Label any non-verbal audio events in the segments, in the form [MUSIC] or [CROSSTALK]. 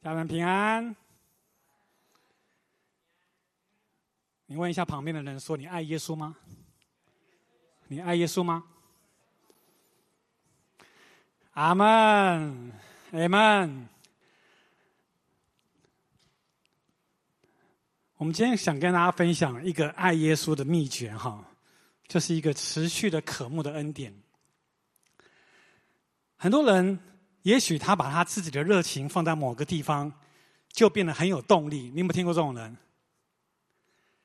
家人平安。你问一下旁边的人，说你爱耶稣吗？你爱耶稣吗？阿门，阿门。我们今天想跟大家分享一个爱耶稣的秘诀，哈，就是一个持续的渴慕的恩典。很多人。也许他把他自己的热情放在某个地方，就变得很有动力。你有没有听过这种人？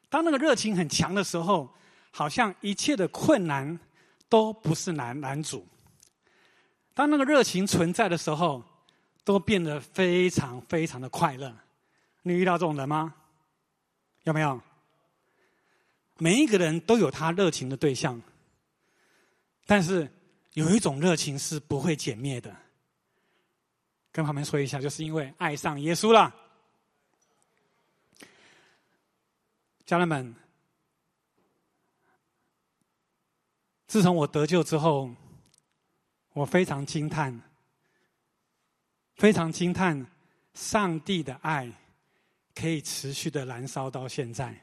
当那个热情很强的时候，好像一切的困难都不是难难主。当那个热情存在的时候，都变得非常非常的快乐。你遇到这种人吗？有没有？每一个人都有他热情的对象，但是有一种热情是不会减灭的。跟旁边说一下，就是因为爱上耶稣了，家人们。自从我得救之后，我非常惊叹，非常惊叹，上帝的爱可以持续的燃烧到现在。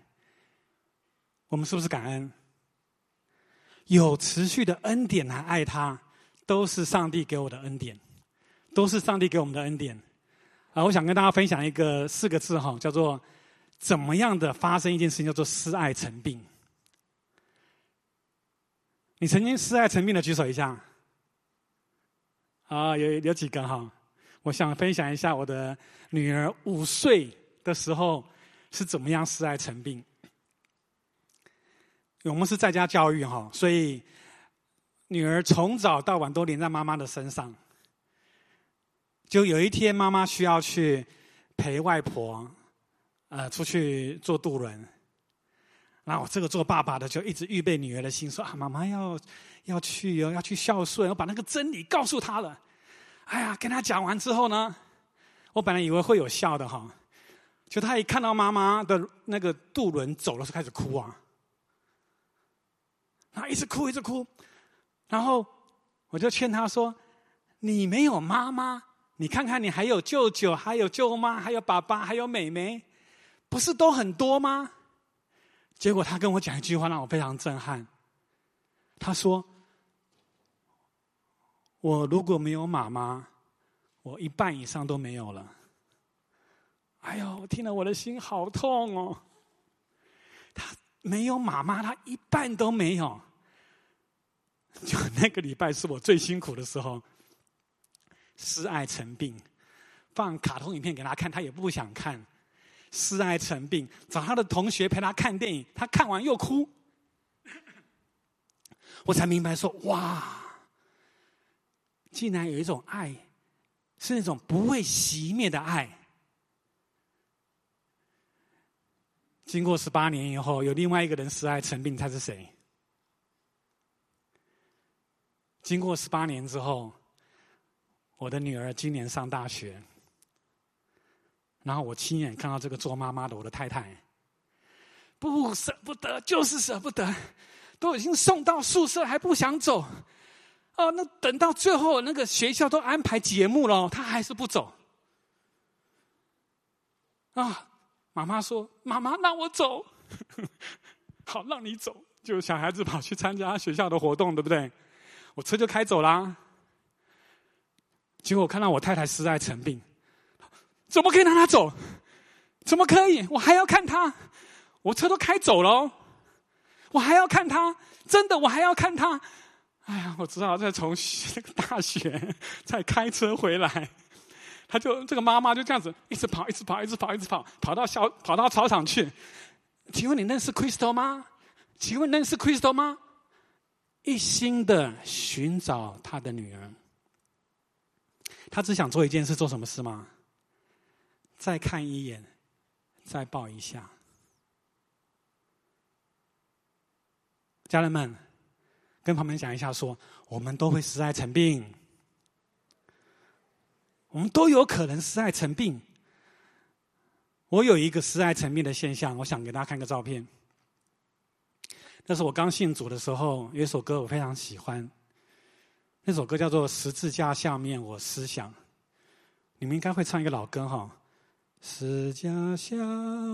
我们是不是感恩？有持续的恩典来爱他，都是上帝给我的恩典。都是上帝给我们的恩典啊！我想跟大家分享一个四个字哈，叫做“怎么样的发生一件事情”，叫做“失爱成病”。你曾经失爱成病的举手一下。啊，有有几个哈？我想分享一下我的女儿五岁的时候是怎么样失爱成病。我们是在家教育哈，所以女儿从早到晚都黏在妈妈的身上。就有一天，妈妈需要去陪外婆，呃，出去坐渡轮。然后这个做爸爸的就一直预备女儿的心，说啊，妈妈要要去哦，要去孝顺，要把那个真理告诉她了。哎呀，跟她讲完之后呢，我本来以为会有笑的哈，就她一看到妈妈的那个渡轮走了，就开始哭啊，然后一直哭一直哭，然后我就劝她说：“你没有妈妈。”你看看，你还有舅舅，还有舅妈，还有爸爸，还有妹妹，不是都很多吗？结果他跟我讲一句话，让我非常震撼。他说：“我如果没有妈妈，我一半以上都没有了。”哎呦，听了我的心好痛哦。他没有妈妈，他一半都没有。就那个礼拜是我最辛苦的时候。失爱成病，放卡通影片给他看，他也不想看。失爱成病，找他的同学陪他看电影，他看完又哭。我才明白说，哇，竟然有一种爱，是那种不会熄灭的爱。经过十八年以后，有另外一个人失爱成病，他是谁？经过十八年之后。我的女儿今年上大学，然后我亲眼看到这个做妈妈的我的太太，不舍不得，就是舍不得，都已经送到宿舍还不想走，哦，那等到最后那个学校都安排节目了，她还是不走。啊，妈妈说：“妈妈让我走，[LAUGHS] 好让你走。”就小孩子跑去参加学校的活动，对不对？我车就开走啦。结果我看到我太太失爱成病，怎么可以让她走？怎么可以？我还要看她，我车都开走了，我还要看她，真的我还要看她。哎呀，我只好再从大学 [LAUGHS] 再开车回来。他就这个妈妈就这样子一直跑，一直跑，一直跑，一直跑，跑到小跑到操场去。请问你认识 Crystal 吗？请问认识 Crystal 吗？一心的寻找他的女儿。他只想做一件事，做什么事吗？再看一眼，再抱一下。家人们，跟旁边讲一下，说我们都会失爱成病，我们都有可能失爱成病。我有一个失爱成病的现象，我想给大家看个照片。那是我刚信主的时候，有一首歌我非常喜欢。那首歌叫做《十字架下面我思想》，你们应该会唱一个老歌哈，十字架下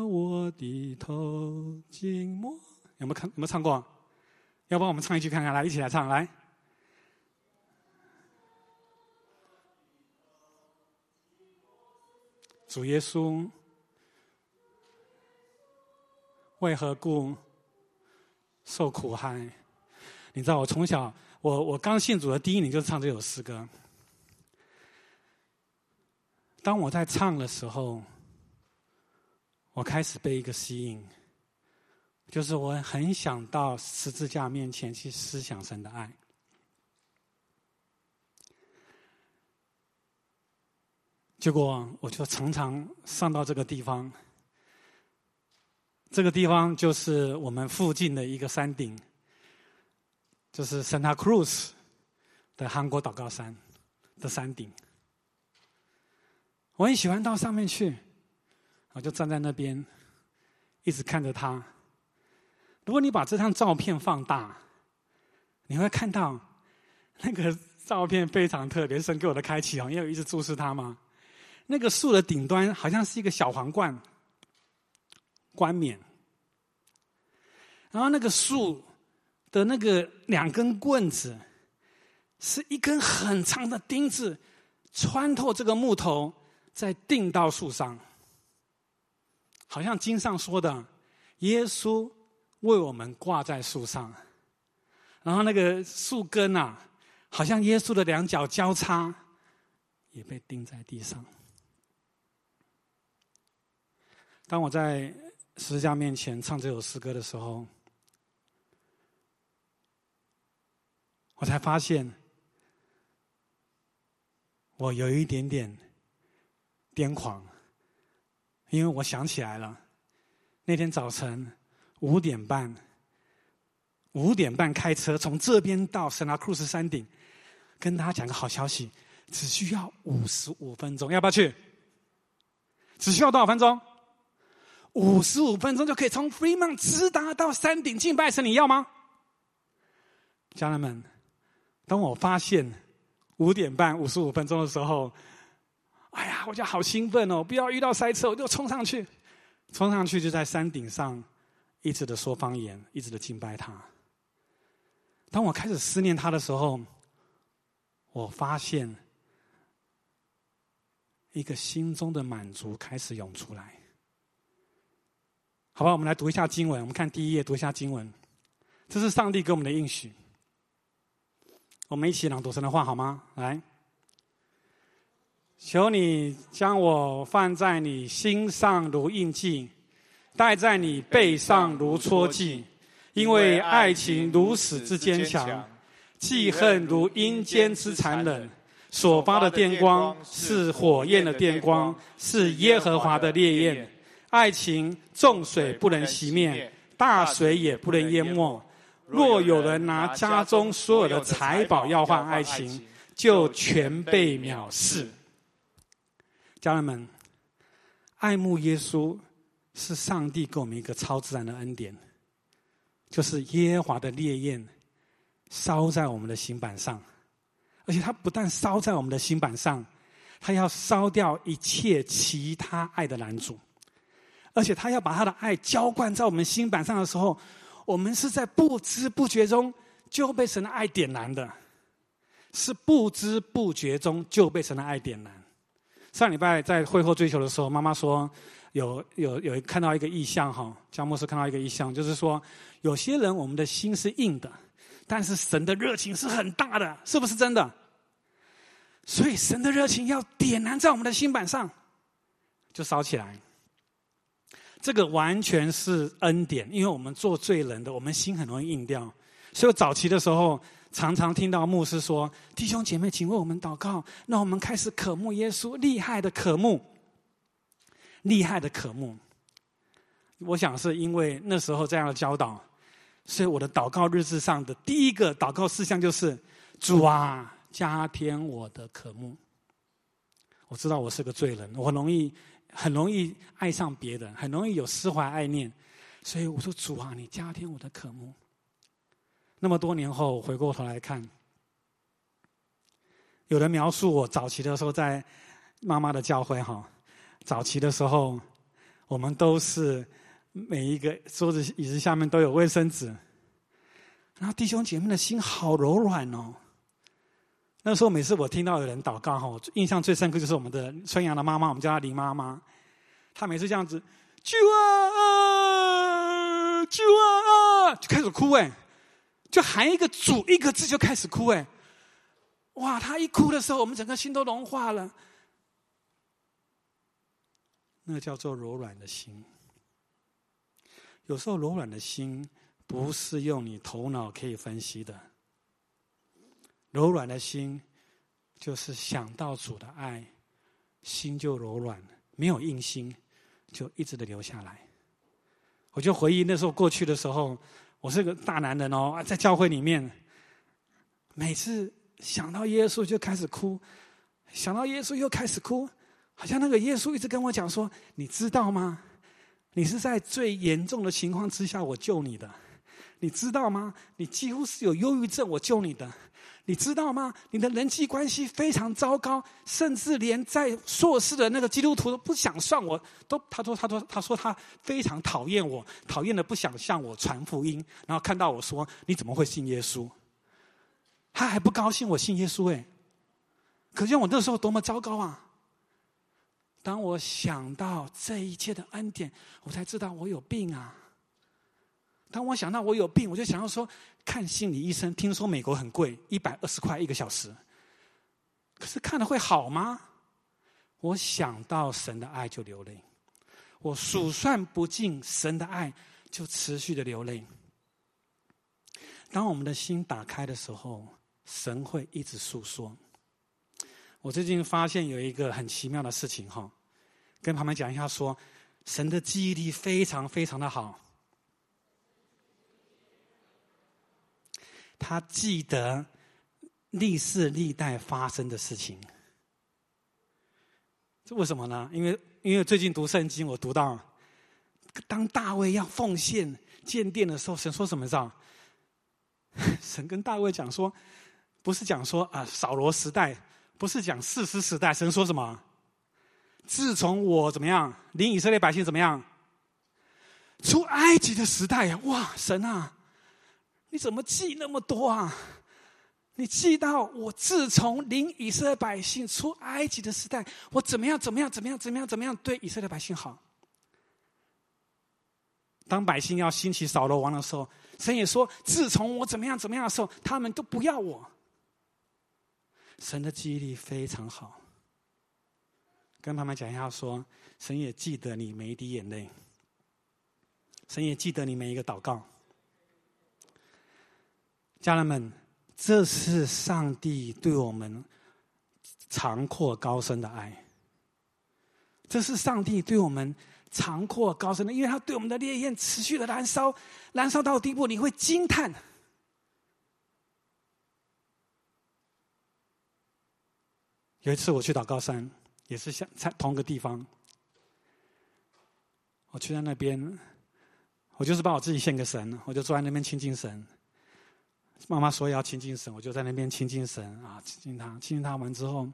我低头静默。有没有看？有没有唱过？要不我们唱一句看看，来，一起来唱，来。主耶稣，为何故受苦害？你知道，我从小，我我刚信主的第一年就唱这首诗歌。当我在唱的时候，我开始被一个吸引，就是我很想到十字架面前去思想神的爱。结果我就常常上到这个地方，这个地方就是我们附近的一个山顶，就是 Santa Cruz 的韩国祷告山的山顶。我很喜欢到上面去，我就站在那边，一直看着它。如果你把这张照片放大，你会看到那个照片非常特别。神给我的开启哦，因为我一直注视它嘛。那个树的顶端好像是一个小皇冠，冠冕。然后那个树的那个两根棍子，是一根很长的钉子，穿透这个木头，再钉到树上。好像经上说的，耶稣为我们挂在树上，然后那个树根啊，好像耶稣的两脚交叉，也被钉在地上。当我在十字架面前唱这首诗歌的时候，我才发现，我有一点点癫狂，因为我想起来了，那天早晨五点半，五点半开车从这边到圣拉库斯山顶，跟大家讲个好消息，只需要五十五分钟，要不要去？只需要多少分钟？五十五分钟就可以从 Fremont 直达到山顶敬拜神，你要吗？家人们，当我发现五点半五十五分钟的时候，哎呀，我就好兴奋哦！不要遇到塞车，我就冲上去，冲上去就在山顶上一直的说方言，一直的敬拜他。当我开始思念他的时候，我发现一个心中的满足开始涌出来。好吧，我们来读一下经文。我们看第一页，读一下经文。这是上帝给我们的应许。我们一起朗读神的话好吗？来，求你将我放在你心上如印记，戴在你背上如戳记。因为爱情如此之坚强，记恨如阴间之残忍。所发的电光是火焰的电光，是耶和华的烈焰。爱情重水不能熄灭，大水也不能淹没。若有人拿家中所有的财宝要换爱情，就全被藐视。家人们，爱慕耶稣是上帝给我们一个超自然的恩典，就是耶和华的烈焰烧在我们的心板上，而且它不但烧在我们的心板上，它要烧掉一切其他爱的拦阻。而且他要把他的爱浇灌在我们心板上的时候，我们是在不知不觉中就被神的爱点燃的，是不知不觉中就被神的爱点燃。上礼拜在会后追求的时候，妈妈说有有有看到一个意象哈，江牧师看到一个意象，就是说有些人我们的心是硬的，但是神的热情是很大的，是不是真的？所以神的热情要点燃在我们的心板上，就烧起来。这个完全是恩典，因为我们做罪人的，我们心很容易硬掉。所以早期的时候，常常听到牧师说：“弟兄姐妹，请为我们祷告。”那我们开始渴慕耶稣，厉害的渴慕，厉害的渴慕。我想是因为那时候这样的教导，所以我的祷告日志上的第一个祷告事项就是：“主啊，加添我的渴慕。”我知道我是个罪人，我容易。很容易爱上别人，很容易有释怀爱念，所以我说主啊，你加添我的渴慕。那么多年后回过头来看，有人描述我早期的时候在妈妈的教会哈，早期的时候，我们都是每一个桌子椅子下面都有卫生纸，然后弟兄姐妹的心好柔软哦。那时候每次我听到有人祷告哈，印象最深刻就是我们的春阳的妈妈，我们叫她林妈妈，她每次这样子，救啊，救啊，就开始哭哎，就喊一个主一个字就开始哭哎，哇，她一哭的时候，我们整个心都融化了。那叫做柔软的心。有时候柔软的心不是用你头脑可以分析的。柔软的心就是想到主的爱，心就柔软。没有硬心，就一直的留下来。我就回忆那时候过去的时候，我是个大男人哦，在教会里面，每次想到耶稣就开始哭，想到耶稣又开始哭。好像那个耶稣一直跟我讲说：“你知道吗？你是在最严重的情况之下我救你的，你知道吗？你几乎是有忧郁症，我救你的，你知道吗？你的人际关系非常糟糕，甚至连在硕士的那个基督徒都不想算我，都他说他说他说他非常讨厌我，讨厌的不想向我传福音，然后看到我说你怎么会信耶稣？他还不高兴我信耶稣哎，可见我那时候多么糟糕啊！”当我想到这一切的恩典，我才知道我有病啊！当我想到我有病，我就想要说看心理医生。听说美国很贵，一百二十块一个小时。可是看了会好吗？我想到神的爱就流泪，我数算不尽神的爱，就持续的流泪。当我们的心打开的时候，神会一直诉说。我最近发现有一个很奇妙的事情哈。跟旁边讲一下，说神的记忆力非常非常的好，他记得历世历代发生的事情。这为什么呢？因为因为最近读圣经，我读到当大卫要奉献建殿的时候，神说什么？知道？[LAUGHS] 神跟大卫讲说，不是讲说啊扫罗时代，不是讲士师时代，神说什么？自从我怎么样领以色列百姓怎么样出埃及的时代呀？哇，神啊，你怎么记那么多啊？你记到我自从领以色列百姓出埃及的时代，我怎么样怎么样怎么样怎么样怎么样对以色列百姓好？当百姓要兴起扫罗王的时候，神也说：自从我怎么样怎么样的时候，他们都不要我。神的记忆力非常好。跟他们讲一下，说神也记得你每一滴眼泪，神也记得你每一个祷告。家人们，这是上帝对我们长阔高深的爱，这是上帝对我们长阔高深的，因为他对我们的烈焰持续的燃烧，燃烧到地步，你会惊叹。有一次我去祷告山。也是像在同一个地方，我去在那边，我就是把我自己献给神，我就坐在那边亲近神。妈妈说要亲近神，我就在那边亲近神啊，亲近他，亲近他完之后，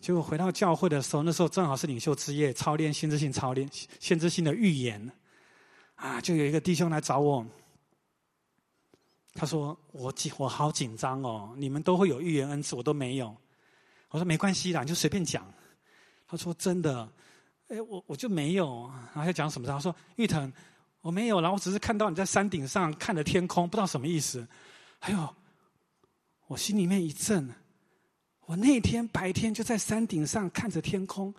结果回到教会的时候，那时候正好是领袖之夜，操练先知性操练，先知性的预言，啊，就有一个弟兄来找我，他说我紧我好紧张哦，你们都会有预言恩赐，我都没有。我说没关系啦，你就随便讲。他说真的，哎，我我就没有。然后要讲什么？他说玉腾，我没有。然后我只是看到你在山顶上看着天空，不知道什么意思。还有，我心里面一震。我那天白天就在山顶上看着天空，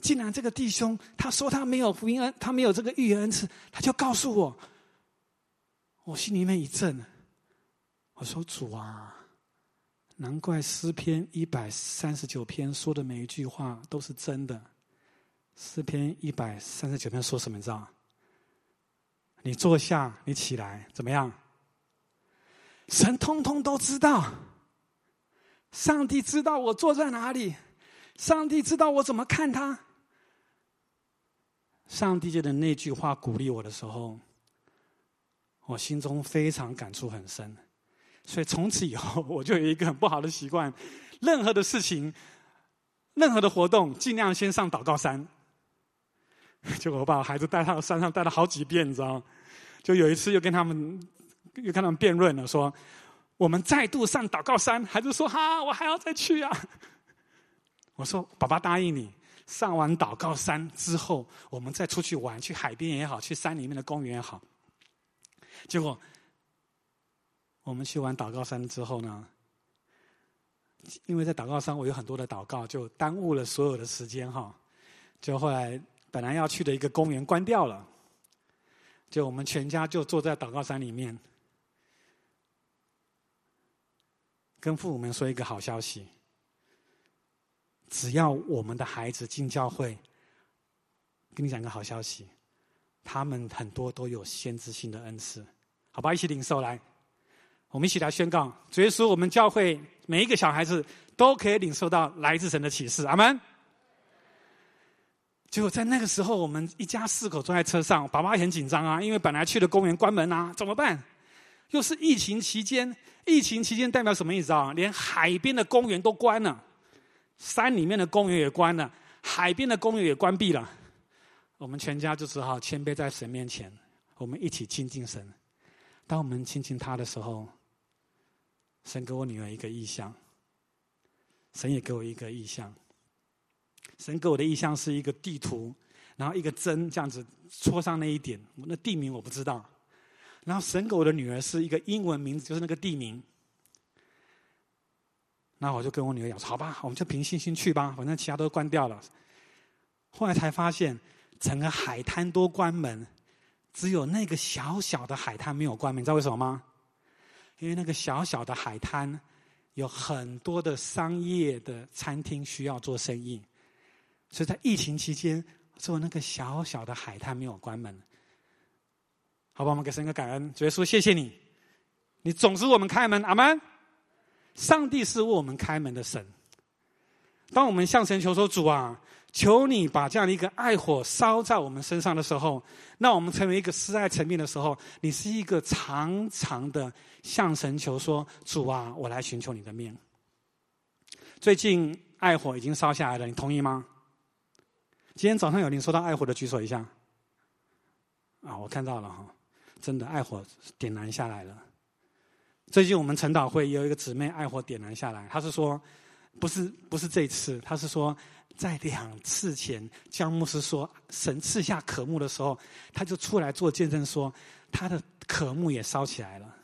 竟然这个弟兄他说他没有福音恩，他没有这个预言恩赐，他就告诉我，我心里面一震。我说主啊。难怪诗篇一百三十九篇说的每一句话都是真的。诗篇一百三十九篇说什么？你知道吗？你坐下，你起来，怎么样？神通通都知道。上帝知道我坐在哪里，上帝知道我怎么看他。上帝的那句话鼓励我的时候，我心中非常感触很深。所以从此以后，[LAUGHS] 我就有一个很不好的习惯：任何的事情，任何的活动尽量先上祷告山。[LAUGHS] 结果我把我孩子带到山上带了好几遍，你知道吗？就有一次又跟他们又跟他们辩论了，说我们再度上祷告山，孩子说哈，我还要再去啊。[LAUGHS] 我说爸爸答应你，上完祷告山之后，我们再出去玩，去海边也好，去山里面的公园也好。结果我们去完祷告山之后呢，因为在祷告山我有很多的祷告，就耽误了所有的时间哈。就后来。本来要去的一个公园关掉了，就我们全家就坐在祷告山里面，跟父母们说一个好消息：只要我们的孩子进教会，跟你讲个好消息，他们很多都有先知性的恩赐，好吧？一起领受来，我们一起来宣告：主耶稣，我们教会每一个小孩子都可以领受到来自神的启示。阿门。结果在那个时候，我们一家四口坐在车上，爸爸很紧张啊，因为本来去的公园关门啊，怎么办？又是疫情期间，疫情期间代表什么意思啊？连海边的公园都关了，山里面的公园也关了，海边的公园也关闭了。我们全家就只好谦卑在神面前，我们一起亲近神。当我们亲近他的时候，神给我女儿一个意象，神也给我一个意象。神给我的意象是一个地图，然后一个针这样子戳上那一点，那地名我不知道。然后神给我的女儿是一个英文名字，就是那个地名。那我就跟我女儿讲：“好吧，我们就凭信心去吧，反正其他都关掉了。”后来才发现，整个海滩都关门，只有那个小小的海滩没有关门。你知道为什么吗？因为那个小小的海滩有很多的商业的餐厅需要做生意。所以在疫情期间，做那个小小的海滩没有关门，好吧？我们给神个感恩，主耶稣，谢谢你，你总是我们开门，阿门。上帝是为我们开门的神。当我们向神求说：“主啊，求你把这样的一个爱火烧在我们身上的时候，那我们成为一个施爱层面的时候，你是一个长长的向神求说：‘主啊，我来寻求你的面。’最近爱火已经烧下来了，你同意吗？”今天早上有您收到爱火的举手一下，啊，我看到了哈，真的爱火点燃下来了。最近我们晨祷会有一个姊妹爱火点燃下来，她是说，不是不是这次，她是说在两次前，江牧师说神赐下渴慕的时候，他就出来做见证说，他的渴慕也烧起来了。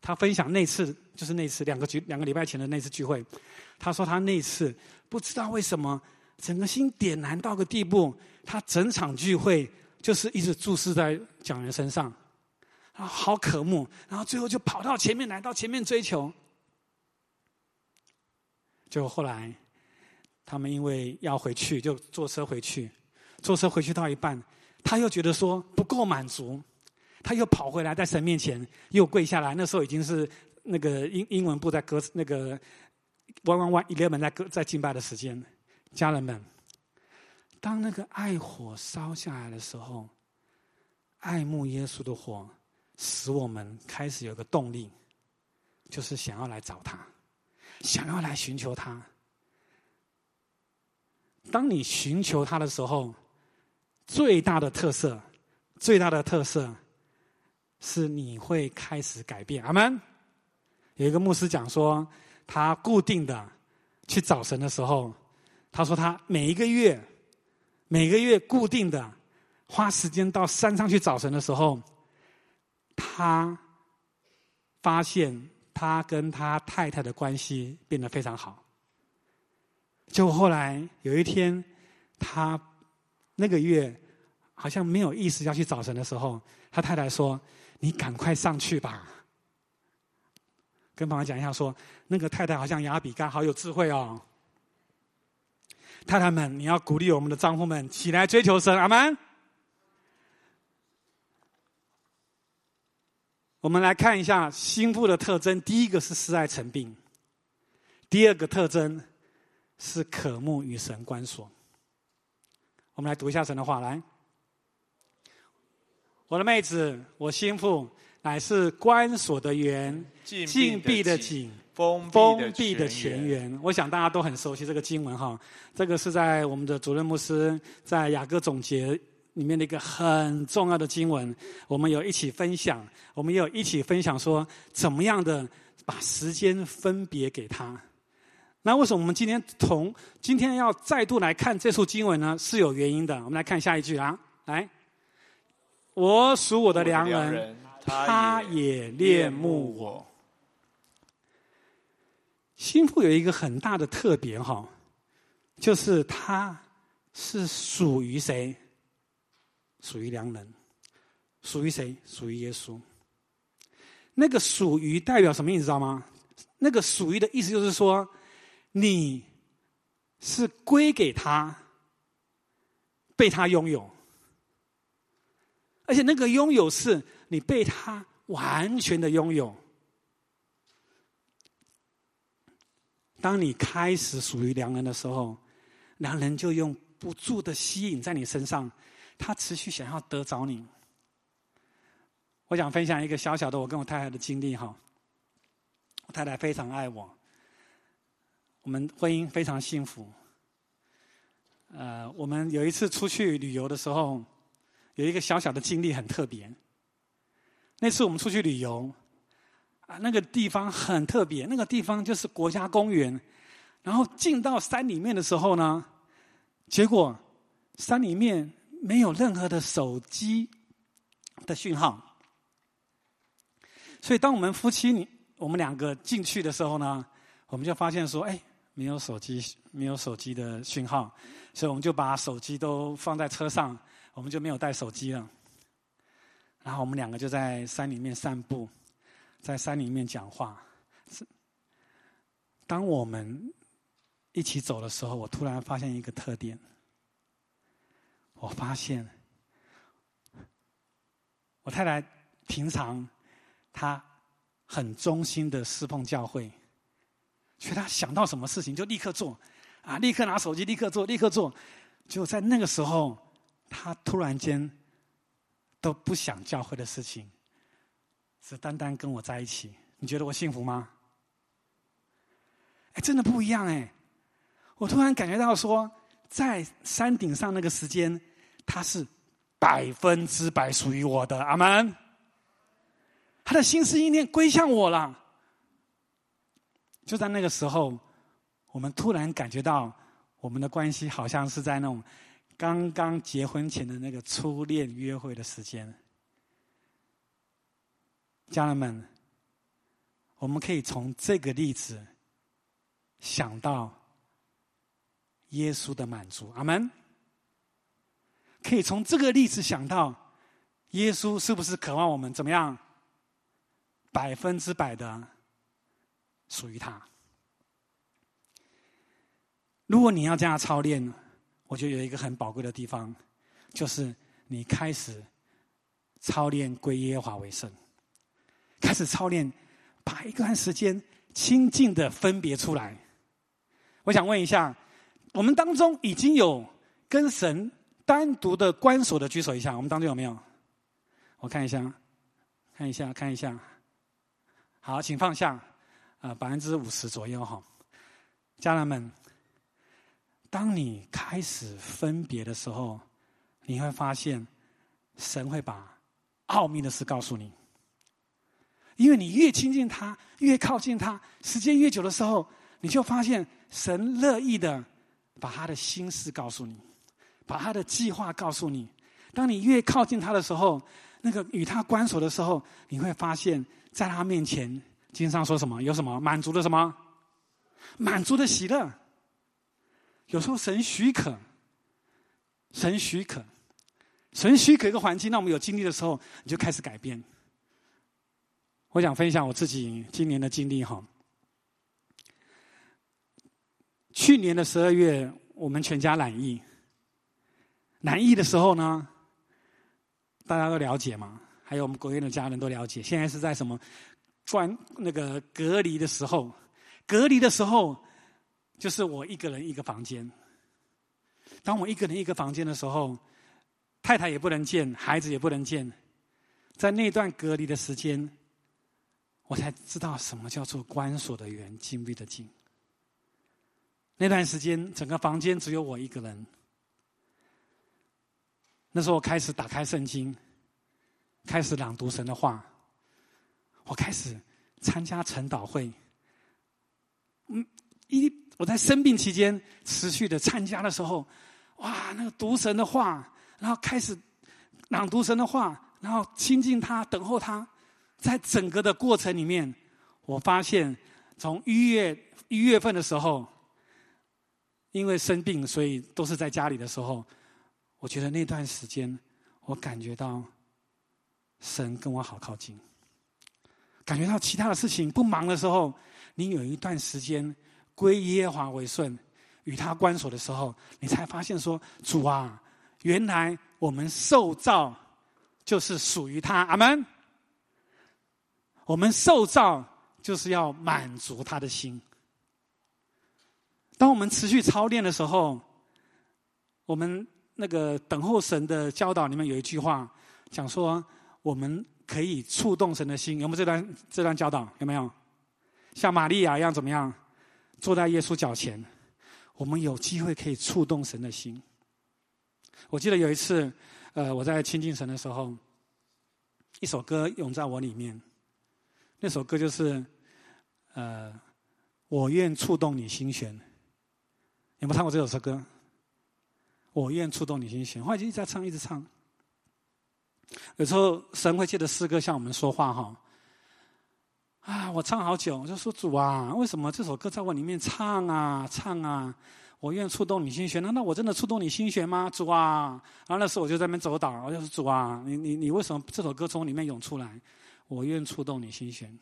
他分享那次就是那次两个聚两个礼拜前的那次聚会，他说他那次不知道为什么。整个心点燃到个地步，他整场聚会就是一直注视在讲员身上，啊，好渴慕，然后最后就跑到前面来到前面追求。就后来，他们因为要回去，就坐车回去，坐车回去到一半，他又觉得说不够满足，他又跑回来在神面前又跪下来。那时候已经是那个英英文部在歌那个 one one one eleven 在歌在敬拜的时间。家人们，当那个爱火烧下来的时候，爱慕耶稣的火，使我们开始有个动力，就是想要来找他，想要来寻求他。当你寻求他的时候，最大的特色，最大的特色，是你会开始改变。阿门。有一个牧师讲说，他固定的去找神的时候。他说：“他每一个月，每个月固定的花时间到山上去找神的时候，他发现他跟他太太的关系变得非常好。就后来有一天，他那个月好像没有意识要去找神的时候，他太太说：‘你赶快上去吧。’跟朋友讲一下，说那个太太好像雅比干，好有智慧哦。”太太们，你要鼓励我们的丈夫们起来追求神，阿门。我们来看一下心腹的特征，第一个是失爱成病，第二个特征是渴慕与神关锁。我们来读一下神的话，来，我的妹子，我心腹乃是关锁的园，禁闭的井。封封闭的泉源。我想大家都很熟悉这个经文哈。这个是在我们的主任牧师在雅各总结里面的一个很重要的经文。我们有一起分享，我们也有一起分享说怎么样的把时间分别给他。那为什么我们今天同今天要再度来看这处经文呢？是有原因的。我们来看下一句啊，来，我属我的良人，他也恋慕我。心腹有一个很大的特别哈，就是他是属于谁？属于良人，属于谁？属于耶稣。那个属于代表什么意思？知道吗？那个属于的意思就是说。你是归给他，被他拥有，而且那个拥有是你被他完全的拥有。当你开始属于良人的时候，良人就用不住的吸引在你身上，他持续想要得着你。我想分享一个小小的我跟我太太的经历哈，我太太非常爱我。我们婚姻非常幸福。呃，我们有一次出去旅游的时候，有一个小小的经历很特别。那次我们出去旅游，啊，那个地方很特别，那个地方就是国家公园。然后进到山里面的时候呢，结果山里面没有任何的手机的讯号。所以，当我们夫妻你我们两个进去的时候呢，我们就发现说，哎。没有手机，没有手机的讯号，所以我们就把手机都放在车上，我们就没有带手机了。然后我们两个就在山里面散步，在山里面讲话。是当我们一起走的时候，我突然发现一个特点。我发现我太太平常她很忠心的侍奉教会。所以她想到什么事情就立刻做，啊，立刻拿手机，立刻做，立刻做。就在那个时候，他突然间都不想教会的事情，只单单跟我在一起。你觉得我幸福吗？哎，真的不一样哎！我突然感觉到说，在山顶上那个时间，他是百分之百属于我的。阿门。他的心思意念归向我了。就在那个时候，我们突然感觉到，我们的关系好像是在那种刚刚结婚前的那个初恋约会的时间。家人们，我们可以从这个例子想到耶稣的满足。阿门。可以从这个例子想到，耶稣是不是渴望我们怎么样？百分之百的。属于他。如果你要这样操练，我觉得有一个很宝贵的地方，就是你开始操练归耶和华为圣，开始操练把一段时间清净的分别出来。我想问一下，我们当中已经有跟神单独的关锁的举手一下，我们当中有没有？我看一下，看一下，看一下。好，请放下。啊，百分之五十左右哈，家人们，当你开始分别的时候，你会发现，神会把奥秘的事告诉你。因为你越亲近他，越靠近他，时间越久的时候，你就发现神乐意的把他的心事告诉你，把他的计划告诉你。当你越靠近他的时候，那个与他关守的时候，你会发现在他面前。经上说什么？有什么满足的什么？满足的喜乐。有时候神许可，神许可，神许可一个环境，让我们有经历的时候，你就开始改变。我想分享我自己今年的经历哈。去年的十二月，我们全家染疫。染疫的时候呢，大家都了解嘛，还有我们国院的家人都了解。现在是在什么？关那个隔离的时候，隔离的时候，就是我一个人一个房间。当我一个人一个房间的时候，太太也不能见，孩子也不能见。在那段隔离的时间，我才知道什么叫做关锁的园，禁闭的禁。那段时间，整个房间只有我一个人。那时候，我开始打开圣经，开始朗读神的话。我开始参加晨祷会。嗯，一我在生病期间持续的参加的时候，哇，那个读神的话，然后开始朗读神的话，然后亲近他，等候他。在整个的过程里面，我发现从一月一月份的时候。因为生病，所以都是在家里的时候，我觉得那段时间，我感觉到神跟我好靠近。感觉到其他的事情不忙的时候，你有一段时间归耶华为顺，与他关锁的时候，你才发现说：主啊，原来我们受造就是属于他。阿门。我们受造就是要满足他的心。当我们持续操练的时候，我们那个等候神的教导里面有一句话，讲说我们可以触动神的心。有没有这段这段教导？有没有？像玛利亚一样怎么样？坐在耶稣脚前，我们有机会可以触动神的心。我记得有一次，呃，我在亲近神的时候，一首歌涌在我里面，那首歌就是呃，我愿触动你心弦。有没有唱过这首歌？我愿触动你心弦，后来就一直在唱，一直唱。有时候神会借着诗歌向我们说话，哈。啊，我唱好久，我就说主啊，为什么这首歌在我里面唱啊唱啊？我愿触动你心弦，难道我真的触动你心弦吗？主啊！然后那时候我就在那边走倒，我就说主啊，你你你为什么这首歌从里面涌出来？我愿触动你心弦。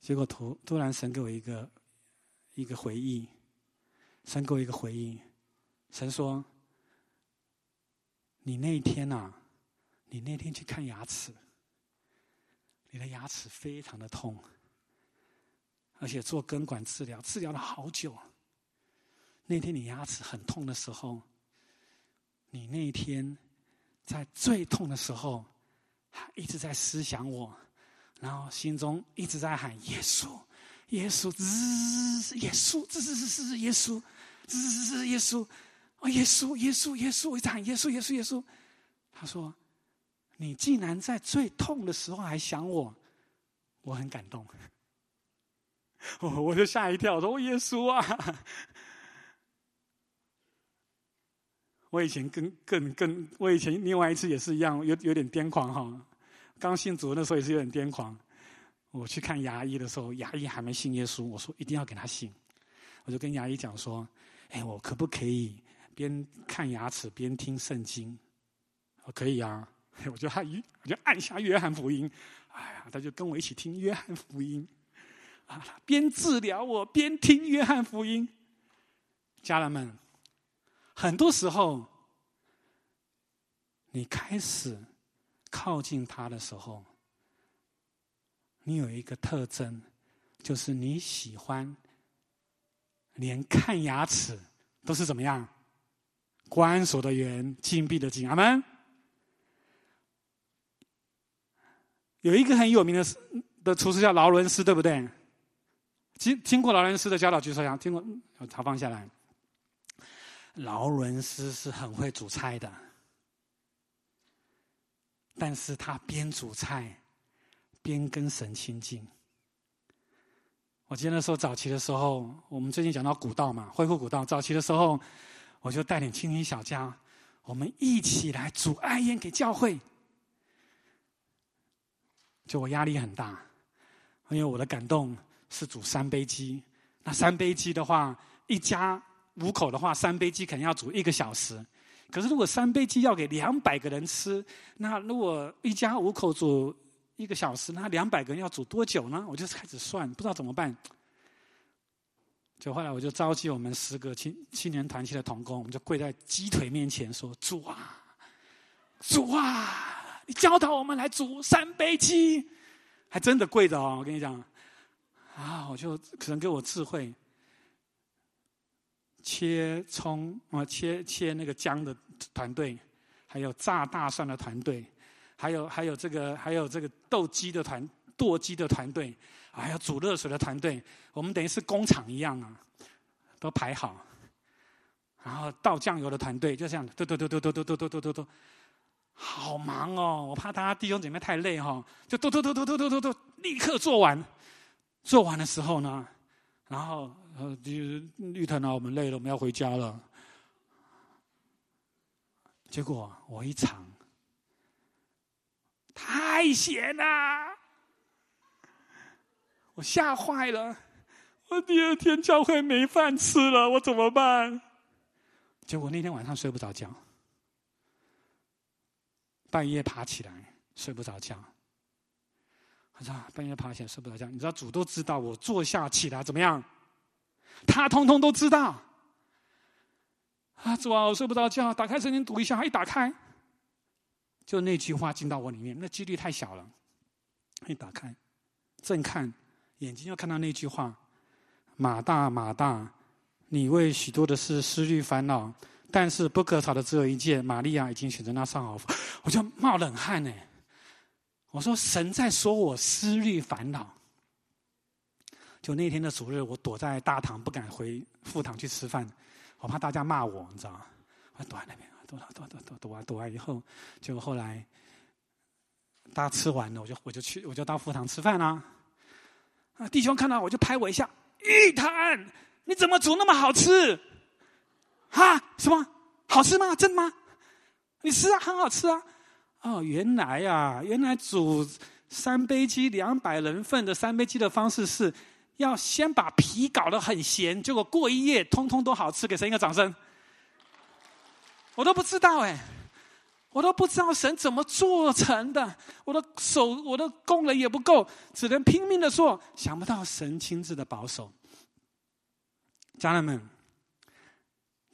结果突突然神给我一个一个回忆，神给我一个回忆，神说：“你那一天呐，你那天去看牙齿，你的牙齿非常的痛，而且做根管治疗，治疗了好久。那天你牙齿很痛的时候，你那一天在最痛的时候，一直在思想我。”然后心中一直在喊耶稣，耶稣，滋，耶稣，滋滋滋滋，耶稣，滋滋滋耶稣，哦，耶稣，耶稣，耶稣，我一直喊耶稣，耶稣，耶稣。他说：“你竟然在最痛的时候还想我，我很感动。”我我就吓一跳，我说：“耶稣啊！”我以前更更更，我以前另外一次也是一样，有有点癫狂哈。刚信主那时候也是有点癫狂。我去看牙医的时候，牙医还没信耶稣，我说一定要给他信。我就跟牙医讲说：“哎，我可不可以边看牙齿边听圣经？”我可以啊。我就按，我就按下约翰福音。哎呀，他就跟我一起听约翰福音。啊，边治疗我边听约翰福音。家人们，很多时候你开始。靠近他的时候，你有一个特征，就是你喜欢连看牙齿都是怎么样？关锁的圆，禁闭的禁。阿门。有一个很有名的的厨师叫劳伦斯，对不对？听听过劳伦斯的教导举手下，听过，他放下来。劳伦斯是很会煮菜的。但是他边煮菜，边跟神亲近。我记得那时候早期的时候，我们最近讲到古道嘛，恢复古道。早期的时候，我就带领青年小家，我们一起来煮艾宴给教会。就我压力很大，因为我的感动是煮三杯鸡。那三杯鸡的话，一家五口的话，三杯鸡肯定要煮一个小时。可是，如果三杯鸡要给两百个人吃，那如果一家五口煮一个小时，那两百个人要煮多久呢？我就开始算，不知道怎么办。就后来，我就召集我们十个青青年团契的童工，我们就跪在鸡腿面前说：“主啊，主啊，你教导我们来煮三杯鸡。”还真的跪着哦，我跟你讲，啊，我就可能给我智慧。切葱啊，切切那个姜的团队，还有炸大蒜的团队，还有还有这个还有这个斗鸡的团剁鸡的团队，还有煮热水的团队，我们等于是工厂一样啊，都排好。然后倒酱油的团队就这样，嘟嘟嘟嘟嘟嘟嘟嘟嘟嘟嘟，好忙哦！我怕大家弟兄姐妹太累哈，就嘟嘟嘟嘟嘟嘟嘟嘟，立刻做完。做完的时候呢，然后呃，就是绿藤啊，我们累了，我们要回家了。结果我一尝，太咸了，我吓坏了。我第二天教会没饭吃了，我怎么办？结果那天晚上睡不着觉，半夜爬起来睡不着觉。我说半夜爬起来睡不着觉，你知道主都知道我坐下起来怎么样？他通通都知道。啊，主啊，我睡不着觉，打开圣经读一下，一打开，就那句话进到我里面，那几率太小了。一打开，正看，眼睛又看到那句话：“马大，马大，你为许多的事思虑烦恼，但是不可少的只有一件，玛利亚已经选择那上好。”我就冒冷汗呢。我说：“神在说我思虑烦恼。”就那天的主日，我躲在大堂，不敢回副堂去吃饭，我怕大家骂我，你知道吗？我躲在那边，躲躲躲躲躲完躲完以后，结果后来大家吃完了，我就我就去，我就到副堂吃饭啦。啊，弟兄看到我就拍我一下：“玉坛，你怎么煮那么好吃？哈，什么好吃吗？真的吗？你吃啊，很好吃啊。”哦，原来呀，原来煮三杯鸡两百人份的三杯鸡的方式是，要先把皮搞得很咸，结果过一夜通通都好吃，给神一个掌声。我都不知道哎，我都不知道神怎么做成的，我的手我的功能也不够，只能拼命的做，想不到神亲自的保守。家人们，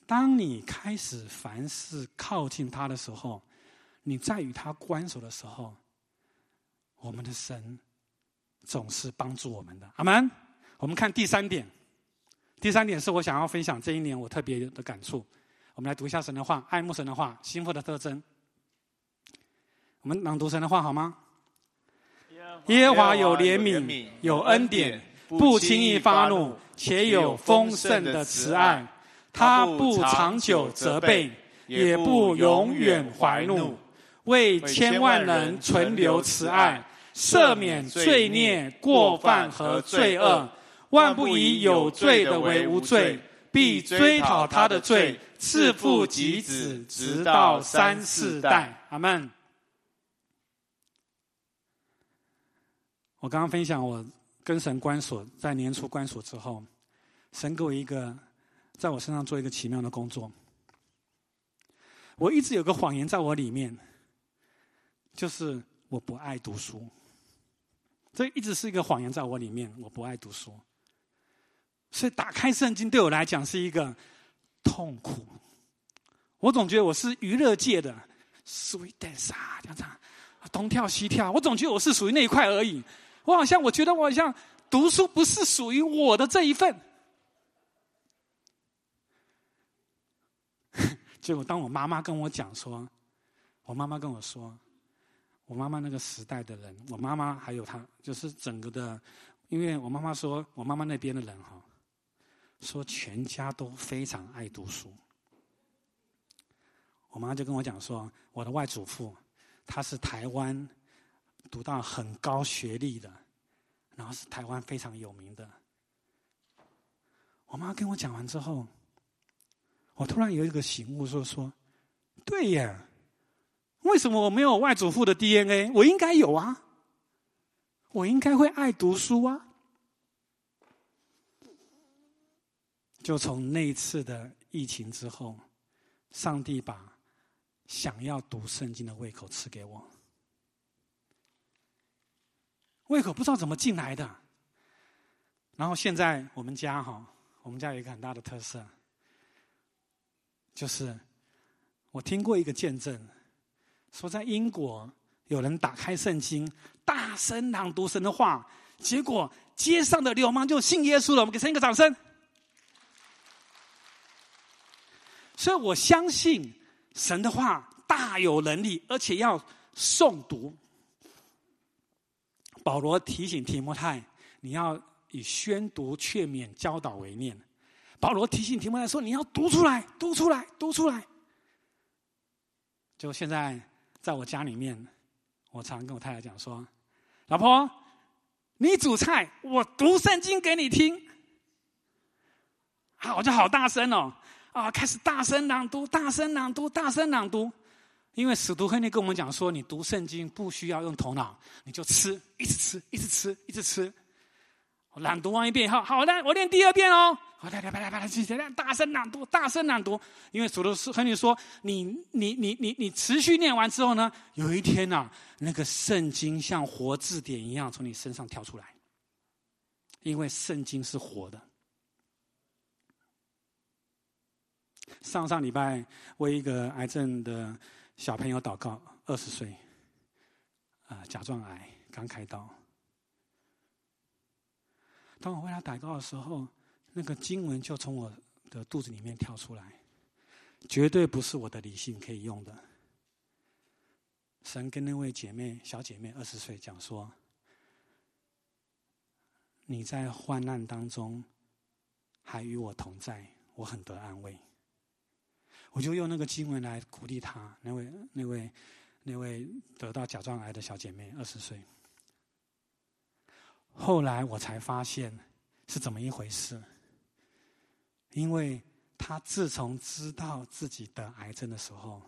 当你开始凡事靠近他的时候。你在与他关守的时候，我们的神总是帮助我们的。阿门。我们看第三点，第三点是我想要分享这一年我特别的感触。我们来读一下神的话，爱慕神的话，心腹的特征。我们朗读神的话好吗？耶和华有怜悯，有恩典，不轻易发怒，且有丰盛的慈爱。他不长久责备，也不永远怀怒。为千万人存留慈爱，赦免罪孽、过犯和罪恶，万不以有罪的为无罪，必追讨他的罪，赐福及子，直到三四代。阿门。我刚刚分享我跟神关锁，在年初关锁之后，神给我一个，在我身上做一个奇妙的工作。我一直有个谎言在我里面。就是我不爱读书，这一直是一个谎言在我里面。我不爱读书，所以打开圣经对我来讲是一个痛苦。我总觉得我是娱乐界的，sweet dance 啊，这样，东跳西跳。我总觉得我是属于那一块而已。我好像我觉得我好像读书不是属于我的这一份。[LAUGHS] 结果当我妈妈跟我讲说，我妈妈跟我说。我妈妈那个时代的人，我妈妈还有她，就是整个的，因为我妈妈说，我妈妈那边的人哈，说全家都非常爱读书。我妈就跟我讲说，我的外祖父他是台湾读到很高学历的，然后是台湾非常有名的。我妈跟我讲完之后，我突然有一个醒悟，说说，对呀。为什么我没有外祖父的 DNA？我应该有啊！我应该会爱读书啊！就从那一次的疫情之后，上帝把想要读圣经的胃口赐给我。胃口不知道怎么进来的。然后现在我们家哈，我们家有一个很大的特色，就是我听过一个见证。说在英国有人打开圣经，大声朗读神的话，结果街上的流氓就信耶稣了。我们给神一个掌声。所以我相信神的话大有能力，而且要诵读。保罗提醒提摩太，你要以宣读、劝勉、教导为念。保罗提醒提摩太说：“你要读出来，读出来，读出来。”就现在，在我家里面，我常跟我太太讲说：“老婆，你煮菜，我读圣经给你听。”好，我就好大声哦，啊，开始大声朗读，大声朗读，大声朗读。因为使徒亨利跟我们讲说，你读圣经不需要用头脑，你就吃，一直吃，一直吃，一直吃。朗读完一遍，以后，好的，我练第二遍哦。好，来来来来来，继续大声朗读，大声朗读。因为主的是和你说，你你你你你持续念完之后呢，有一天呐，那个圣经像活字典一样从你身上跳出来。因为圣经是活的。上上礼拜为一个癌症的小朋友祷告，二十岁，啊，甲状癌刚开刀。当我为他祷告的时候。那个经文就从我的肚子里面跳出来，绝对不是我的理性可以用的。神跟那位姐妹小姐妹二十岁讲说：“你在患难当中还与我同在，我很得安慰。”我就用那个经文来鼓励她，那位那位那位得到甲状癌的小姐妹二十岁。后来我才发现是怎么一回事。因为她自从知道自己得癌症的时候，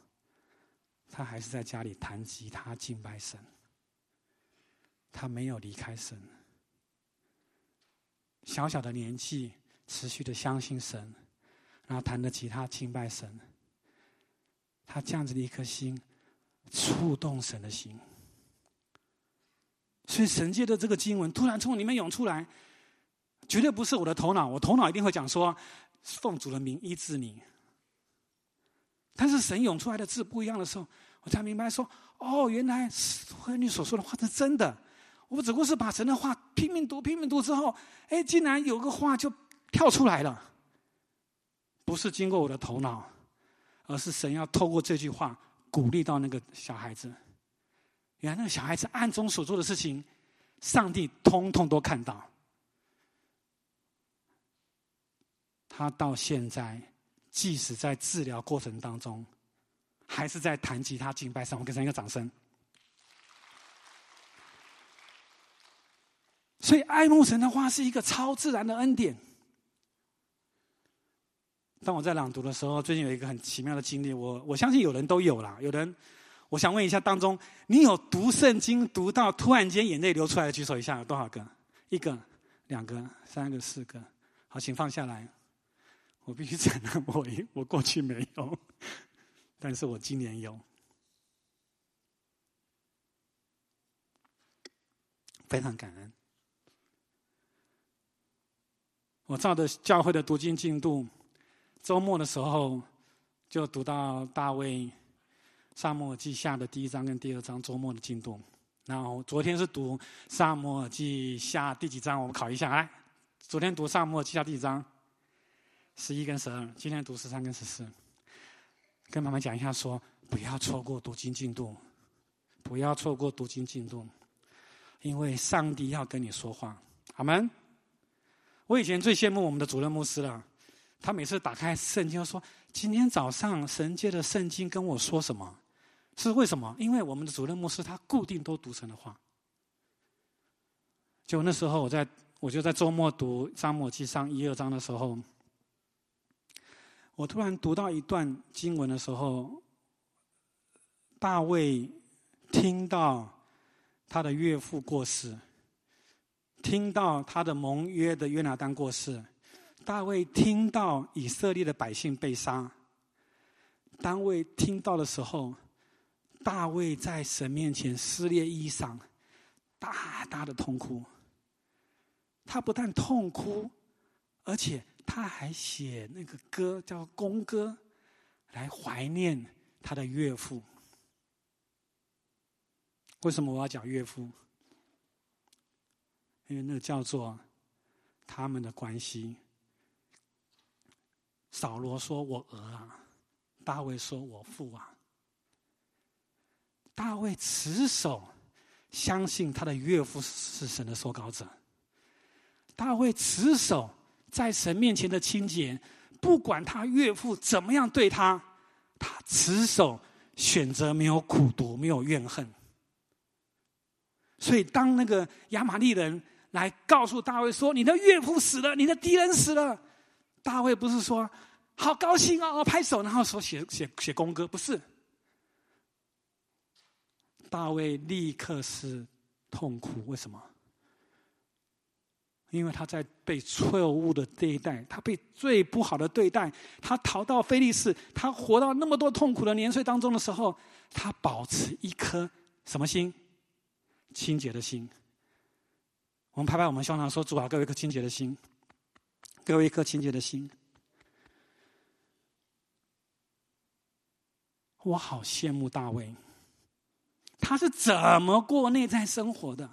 她还是在家里弹吉他敬拜神。她没有离开神。小小的年纪，持续的相信神，然后弹着吉他敬拜神。他这样子的一颗心，触动神的心。所以神界的这个经文突然从里面涌出来，绝对不是我的头脑，我头脑一定会讲说。奉主的名医治你，但是神涌出来的字不一样的时候，我才明白说：哦，原来和你所说的话是真的。我只不过是把神的话拼命读、拼命读之后，哎，竟然有个话就跳出来了。不是经过我的头脑，而是神要透过这句话鼓励到那个小孩子。原来那个小孩子暗中所做的事情，上帝通通都看到。他到现在，即使在治疗过程当中，还是在弹吉他敬拜上。我给上一个掌声。所以，爱慕神的话是一个超自然的恩典。当我在朗读的时候，最近有一个很奇妙的经历，我我相信有人都有啦。有人，我想问一下，当中你有读圣经读到突然间眼泪流出来的，举手一下，有多少个？一个、两个、三个、四个。好，请放下来。我必须承认，我我过去没有，但是我今年有，非常感恩。我照着教会的读经进度，周末的时候就读到大卫沙漠记下的第一章跟第二章周末的进度。然后昨天是读沙漠记下第几章？我们考一下，来，昨天读沙漠记下第几章？十一跟十二，今天读十三跟十四。跟妈妈讲一下，说不要错过读经进度，不要错过读经进度，因为上帝要跟你说话。阿门。我以前最羡慕我们的主任牧师了，他每次打开圣经说：“今天早上神借的圣经跟我说什么？”是为什么？因为我们的主任牧师他固定都读神的话。就那时候，我在我就在周末读《沙漠记上》一二章的时候。我突然读到一段经文的时候，大卫听到他的岳父过世，听到他的盟约的约拿丹过世，大卫听到以色列的百姓被杀，当卫听到的时候，大卫在神面前撕裂衣裳，大大的痛哭。他不但痛哭，而且。他还写那个歌叫《宫歌》，来怀念他的岳父。为什么我要讲岳父？因为那叫做他们的关系。扫罗说我儿啊，大卫说我父啊。大卫持守，相信他的岳父是神的说稿者。大卫持守在神面前的清洁，不管他岳父怎么样对他，他持守选择没有苦读，没有怨恨。所以，当那个亚玛利人来告诉大卫说：“你的岳父死了，你的敌人死了。”大卫不是说“好高兴哦，拍手”，然后说写写写公歌，不是。大卫立刻是痛苦，为什么？因为他在被错误的对待，他被最不好的对待，他逃到菲利士，他活到那么多痛苦的年岁当中的时候，他保持一颗什么心？清洁的心。我们拍拍我们胸膛说：“主啊，给我一颗清洁的心，给我一颗清洁的心。”我好羡慕大卫，他是怎么过内在生活的？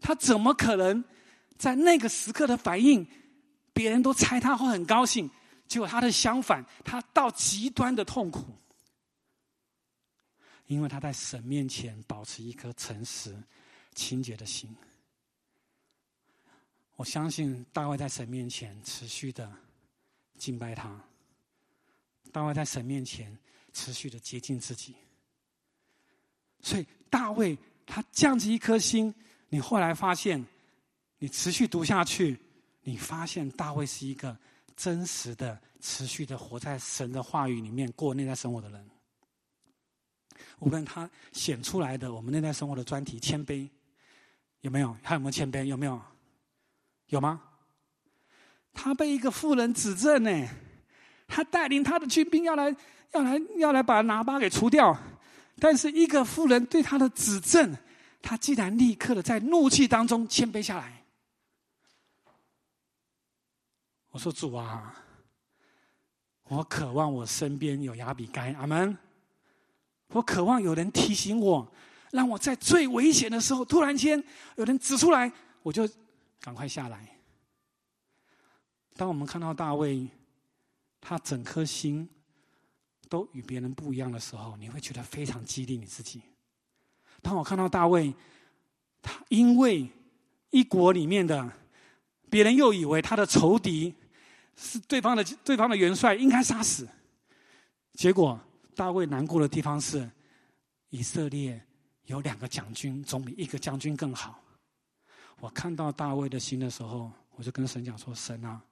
他怎么可能？在那个时刻的反应，别人都猜他会很高兴，结果他的相反，他到极端的痛苦，因为他在神面前保持一颗诚实、清洁的心。我相信大卫在神面前持续的敬拜他，大卫在神面前持续的接近自己，所以大卫他这样子一颗心，你后来发现。你持续读下去，你发现大卫是一个真实的、持续的活在神的话语里面过内在生活的人。无论他显出来的我们内在生活的专题谦卑，有没有？还有没有谦卑？有没有？有吗？他被一个妇人指证呢，他带领他的军兵要来、要来、要来把拿巴给除掉，但是一个妇人对他的指证，他竟然立刻的在怒气当中谦卑下来。我说主啊，我渴望我身边有亚比该，阿门。我渴望有人提醒我，让我在最危险的时候，突然间有人指出来，我就赶快下来。当我们看到大卫，他整颗心都与别人不一样的时候，你会觉得非常激励你自己。当我看到大卫，他因为一国里面的别人又以为他的仇敌。是对方的对方的元帅应该杀死，结果大卫难过的地方是，以色列有两个将军总比一个将军更好。我看到大卫的心的时候，我就跟神讲说：“神啊，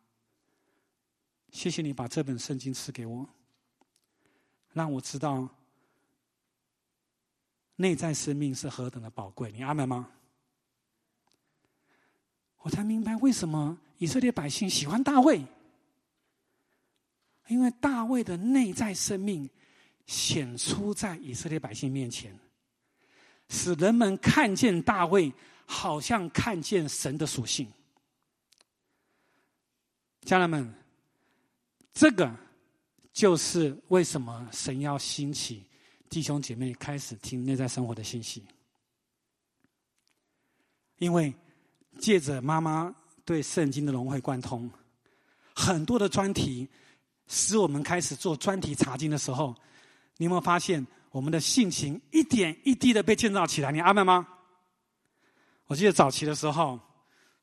谢谢你把这本圣经赐给我，让我知道内在生命是何等的宝贵。”你安排吗？我才明白为什么以色列百姓喜欢大卫。因为大卫的内在生命显出在以色列百姓面前，使人们看见大卫，好像看见神的属性。家人们，这个就是为什么神要兴起弟兄姐妹开始听内在生活的信息，因为借着妈妈对圣经的融会贯通，很多的专题。使我们开始做专题查经的时候，你有没有发现我们的性情一点一滴的被建造起来？你安排吗？我记得早期的时候，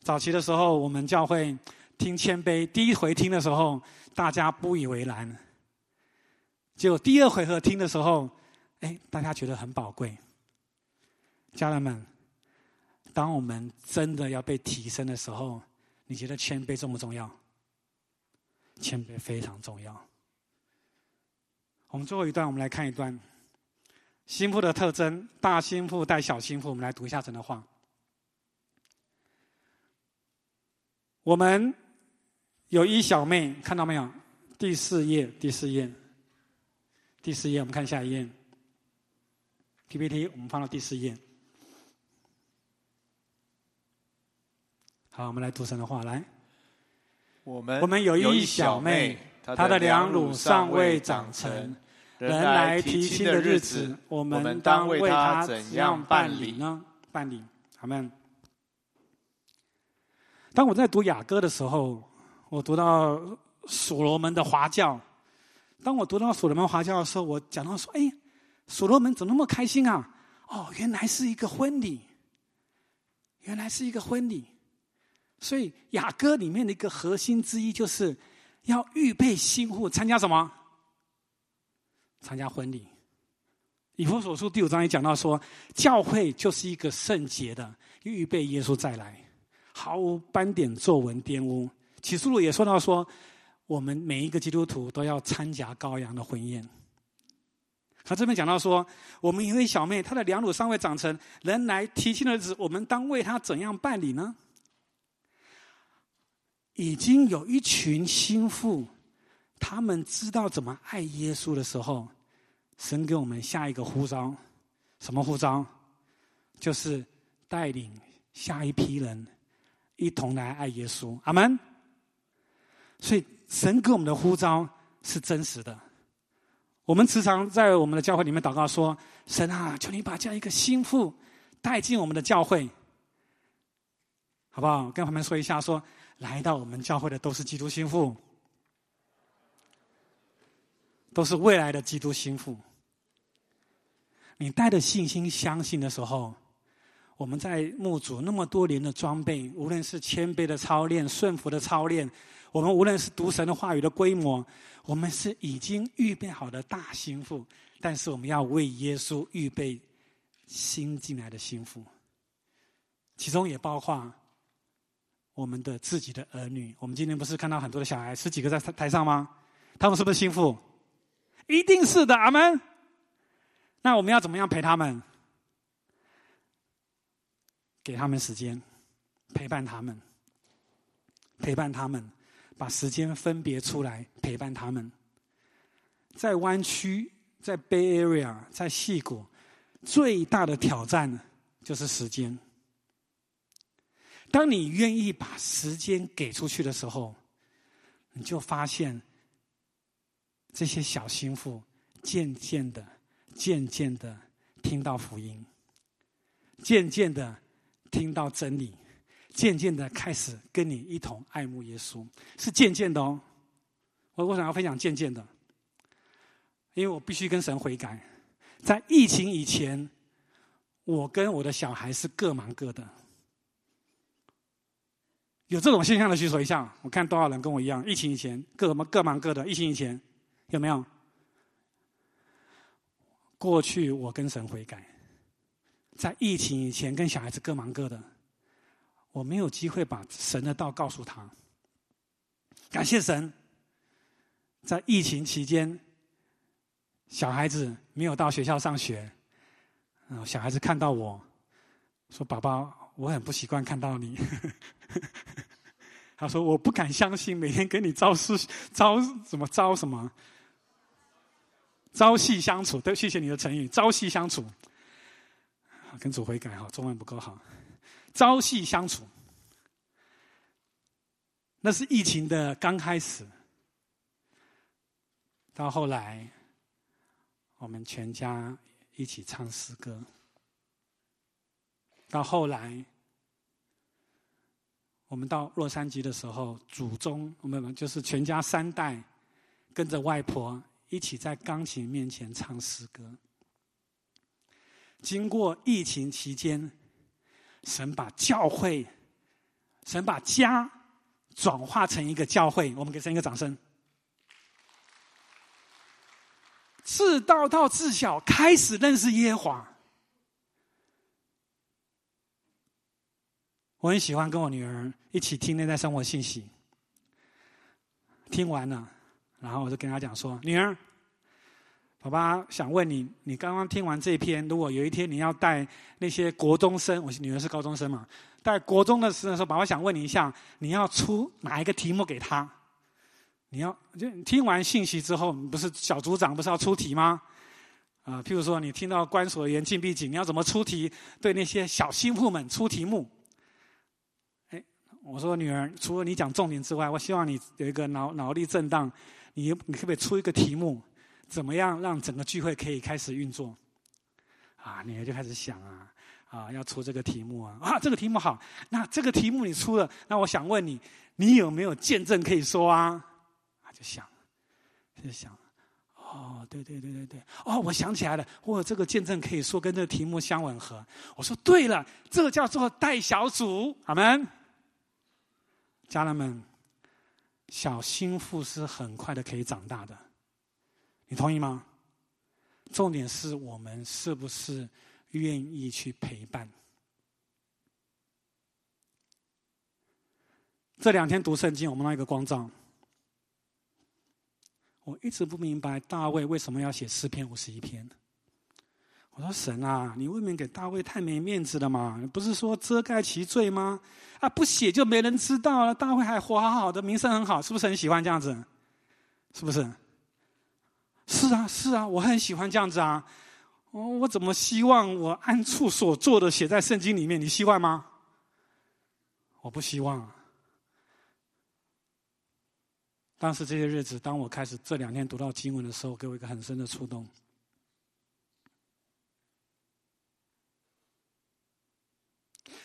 早期的时候我们教会听谦卑，第一回听的时候大家不以为然，结果第二回合听的时候，哎，大家觉得很宝贵。家人们，当我们真的要被提升的时候，你觉得谦卑重不重要？谦卑非常重要。我们最后一段，我们来看一段心腹的特征：大心腹带小心腹。我们来读一下整的话。我们有一小妹，看到没有？第四页，第四页，第四页。我们看下一页。PPT，我们放到第四页。好，我们来读神的话，来。我们我们有一小妹，她的两乳尚未长成，人来提亲的日子，我们当为她怎样办理呢？办理，好们。当我在读雅歌的时候，我读到所罗门的华教。当我读到所罗门华教的时候，我讲到说：“哎，所罗门怎么那么开心啊？哦，原来是一个婚礼，原来是一个婚礼。所以雅歌里面的一个核心之一，就是要预备新妇参加什么？参加婚礼。以弗所书第五章也讲到说，教会就是一个圣洁的，预备耶稣再来，毫无斑点、皱纹、玷污。启示录也说到说，我们每一个基督徒都要参加羔羊的婚宴。他这边讲到说，我们一位小妹，她的两乳尚未长成，人来提亲的日子，我们当为她怎样办理呢？已经有一群心腹，他们知道怎么爱耶稣的时候，神给我们下一个呼召，什么呼召？就是带领下一批人一同来爱耶稣。阿门。所以神给我们的呼召是真实的。我们时常在我们的教会里面祷告说：“神啊，求你把这样一个心腹带进我们的教会，好不好？”跟旁边说一下，说来到我们教会的都是基督心腹，都是未来的基督心腹。你带着信心相信的时候，我们在牧主那么多年的装备，无论是谦卑的操练、顺服的操练。我们无论是读神的话语的规模，我们是已经预备好的大心腹，但是我们要为耶稣预备新进来的心腹，其中也包括我们的自己的儿女。我们今天不是看到很多的小孩，十几个在台上吗？他们是不是心腹？一定是的，阿门。那我们要怎么样陪他们？给他们时间，陪伴他们，陪伴他们。把时间分别出来陪伴他们，在湾区，在 Bay Area，在戏谷，最大的挑战就是时间。当你愿意把时间给出去的时候，你就发现这些小心腹渐渐的、渐渐的听到福音，渐渐的听到真理。渐渐的开始跟你一同爱慕耶稣，是渐渐的哦。我我想要分享渐渐的，因为我必须跟神悔改。在疫情以前，我跟我的小孩是各忙各的。有这种现象的举手一下，我看多少人跟我一样。疫情以前各么各忙各的，疫情以前有没有？过去我跟神悔改，在疫情以前跟小孩子各忙各的。我没有机会把神的道告诉他。感谢神，在疫情期间，小孩子没有到学校上学，嗯，小孩子看到我说：“爸爸，我很不习惯看到你。[LAUGHS] ”他说：“我不敢相信，每天跟你朝夕朝什么朝什么朝夕相处。”对，谢谢你的成语“朝夕相处”。跟主悔改哈，中文不够好。朝夕相处，那是疫情的刚开始。到后来，我们全家一起唱诗歌。到后来，我们到洛杉矶的时候，祖宗我们就是全家三代跟着外婆一起在钢琴面前唱诗歌。经过疫情期间。神把教会，神把家转化成一个教会，我们给神一个掌声。自大到自小开始认识耶和华，我很喜欢跟我女儿一起听内在生活信息。听完了，然后我就跟她讲说：“女儿。”爸爸想问你，你刚刚听完这篇，如果有一天你要带那些国中生，我女儿是高中生嘛，带国中的时候，爸爸想问你一下，你要出哪一个题目给他？你要就听完信息之后，不是小组长不是要出题吗？啊，譬如说你听到关锁严禁闭紧，你要怎么出题？对那些小心腹们出题目。哎，我说女儿，除了你讲重点之外，我希望你有一个脑脑力震荡，你你可不可以出一个题目？怎么样让整个聚会可以开始运作？啊，女儿就开始想啊，啊，要出这个题目啊，啊，这个题目好，那这个题目你出了，那我想问你，你有没有见证可以说啊？啊，就想，就想，哦，对对对对对，哦，我想起来了，我这个见证可以说跟这个题目相吻合。我说对了，这个叫做带小组，好们，家人们，小心腹是很快的可以长大的，你同意吗？重点是我们是不是愿意去陪伴？这两天读圣经，我们那一个光照。我一直不明白大卫为什么要写诗篇五十一篇。我说神啊，你未免给大卫太没面子了嘛？不是说遮盖其罪吗？啊，不写就没人知道了。大卫还活好好的，名声很好，是不是很喜欢这样子？是不是？是啊，是啊，我很喜欢这样子啊。我我怎么希望我按处所做的写在圣经里面？你希望吗？我不希望。但是这些日子，当我开始这两天读到经文的时候，给我一个很深的触动。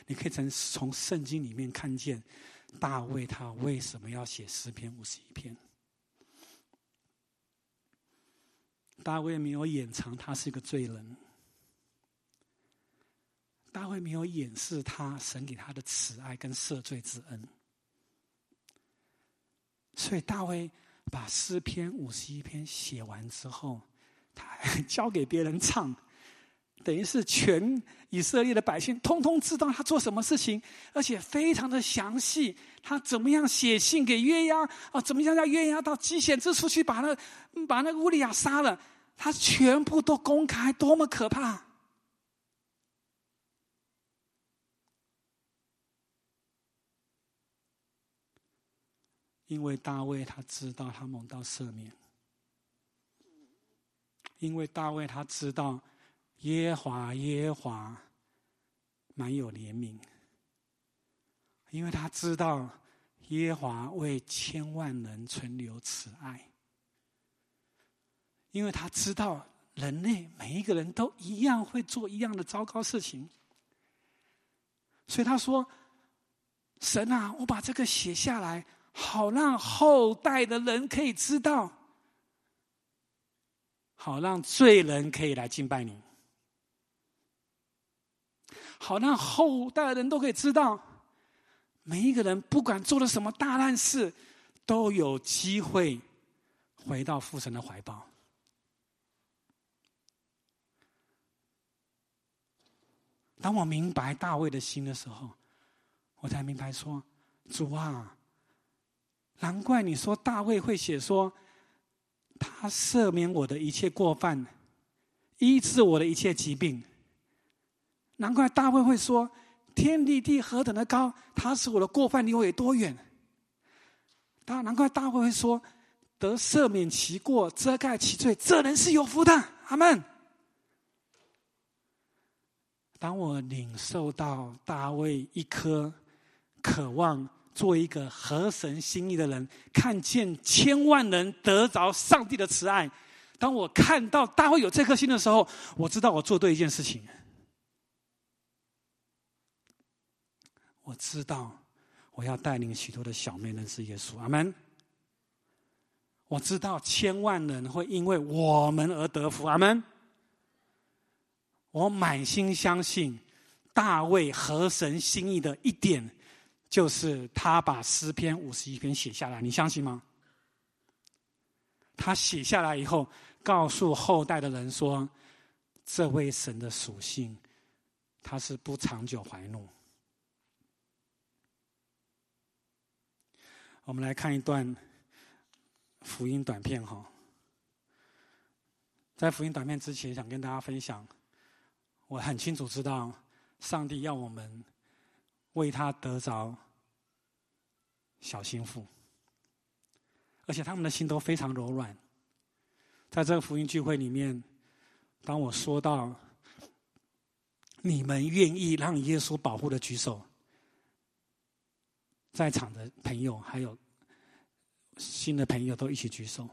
你可以从从圣经里面看见大卫他为什么要写诗篇五十一篇。大卫没有掩藏他是一个罪人，大卫没有掩饰他神给他的慈爱跟赦罪之恩。所以大卫把诗篇五十一篇写完之后，他还 [LAUGHS] 交给别人唱，等于是全以色列的百姓通通知道他做什么事情，而且非常的详细。他怎么样写信给约押啊？怎么样让约押到极险之处去把那把那个乌利亚杀了？他全部都公开，多么可怕！因为大卫他知道他蒙到赦免，因为大卫他知道耶华耶华满有怜悯，因为他知道耶华为千万人存留慈爱，因为他知道人类每一个人都一样会做一样的糟糕事情，所以他说：“神啊，我把这个写下来。”好让后代的人可以知道，好让罪人可以来敬拜你，好让后代的人都可以知道，每一个人不管做了什么大烂事，都有机会回到父神的怀抱。当我明白大卫的心的时候，我才明白说：主啊。难怪你说大卫会写说，他赦免我的一切过犯，医治我的一切疾病。难怪大卫会说，天地地何等的高，他使我的过犯离我有多远。大难怪大卫会说，得赦免其过，遮盖其罪，这人是有福的。阿门。当我领受到大卫一颗渴望。做一个合神心意的人，看见千万人得着上帝的慈爱。当我看到大卫有这颗心的时候，我知道我做对一件事情。我知道我要带领许多的小妹认识耶稣。阿门。我知道千万人会因为我们而得福。阿门。我满心相信大卫合神心意的一点。就是他把诗篇五十一篇写下来，你相信吗？他写下来以后，告诉后代的人说：“这位神的属性，他是不长久怀怒。”我们来看一段福音短片哈。在福音短片之前，想跟大家分享，我很清楚知道，上帝要我们。为他得着小心腹，而且他们的心都非常柔软。在这个福音聚会里面，当我说到你们愿意让耶稣保护的举手，在场的朋友还有新的朋友都一起举手。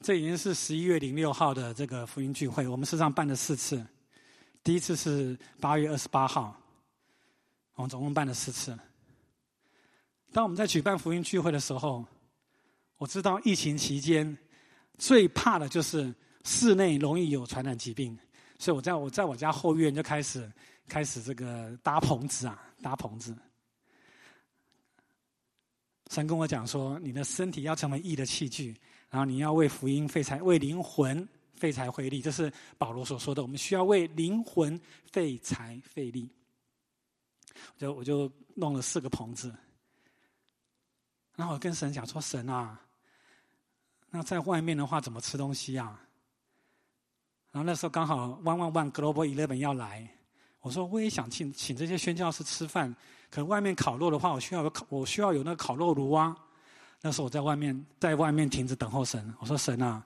这已经是十一月零六号的这个福音聚会，我们实上办了四次。第一次是八月二十八号，我们总共办了四次。当我们在举办福音聚会的时候，我知道疫情期间最怕的就是室内容易有传染疾病，所以我在我在我家后院就开始开始这个搭棚子啊，搭棚子。神跟我讲说，你的身体要成为义的器具，然后你要为福音费财，为灵魂费财费力，这是保罗所说的。我们需要为灵魂费财费力。就我就弄了四个棚子，然后我跟神讲说：“神啊，那在外面的话怎么吃东西啊？”然后那时候刚好 One One One Global Eleven 要来，我说我也想请请这些宣教师吃饭，可能外面烤肉的话，我需要有烤，我需要有那个烤肉炉啊。那时候我在外面在外面停着等候神，我说神啊，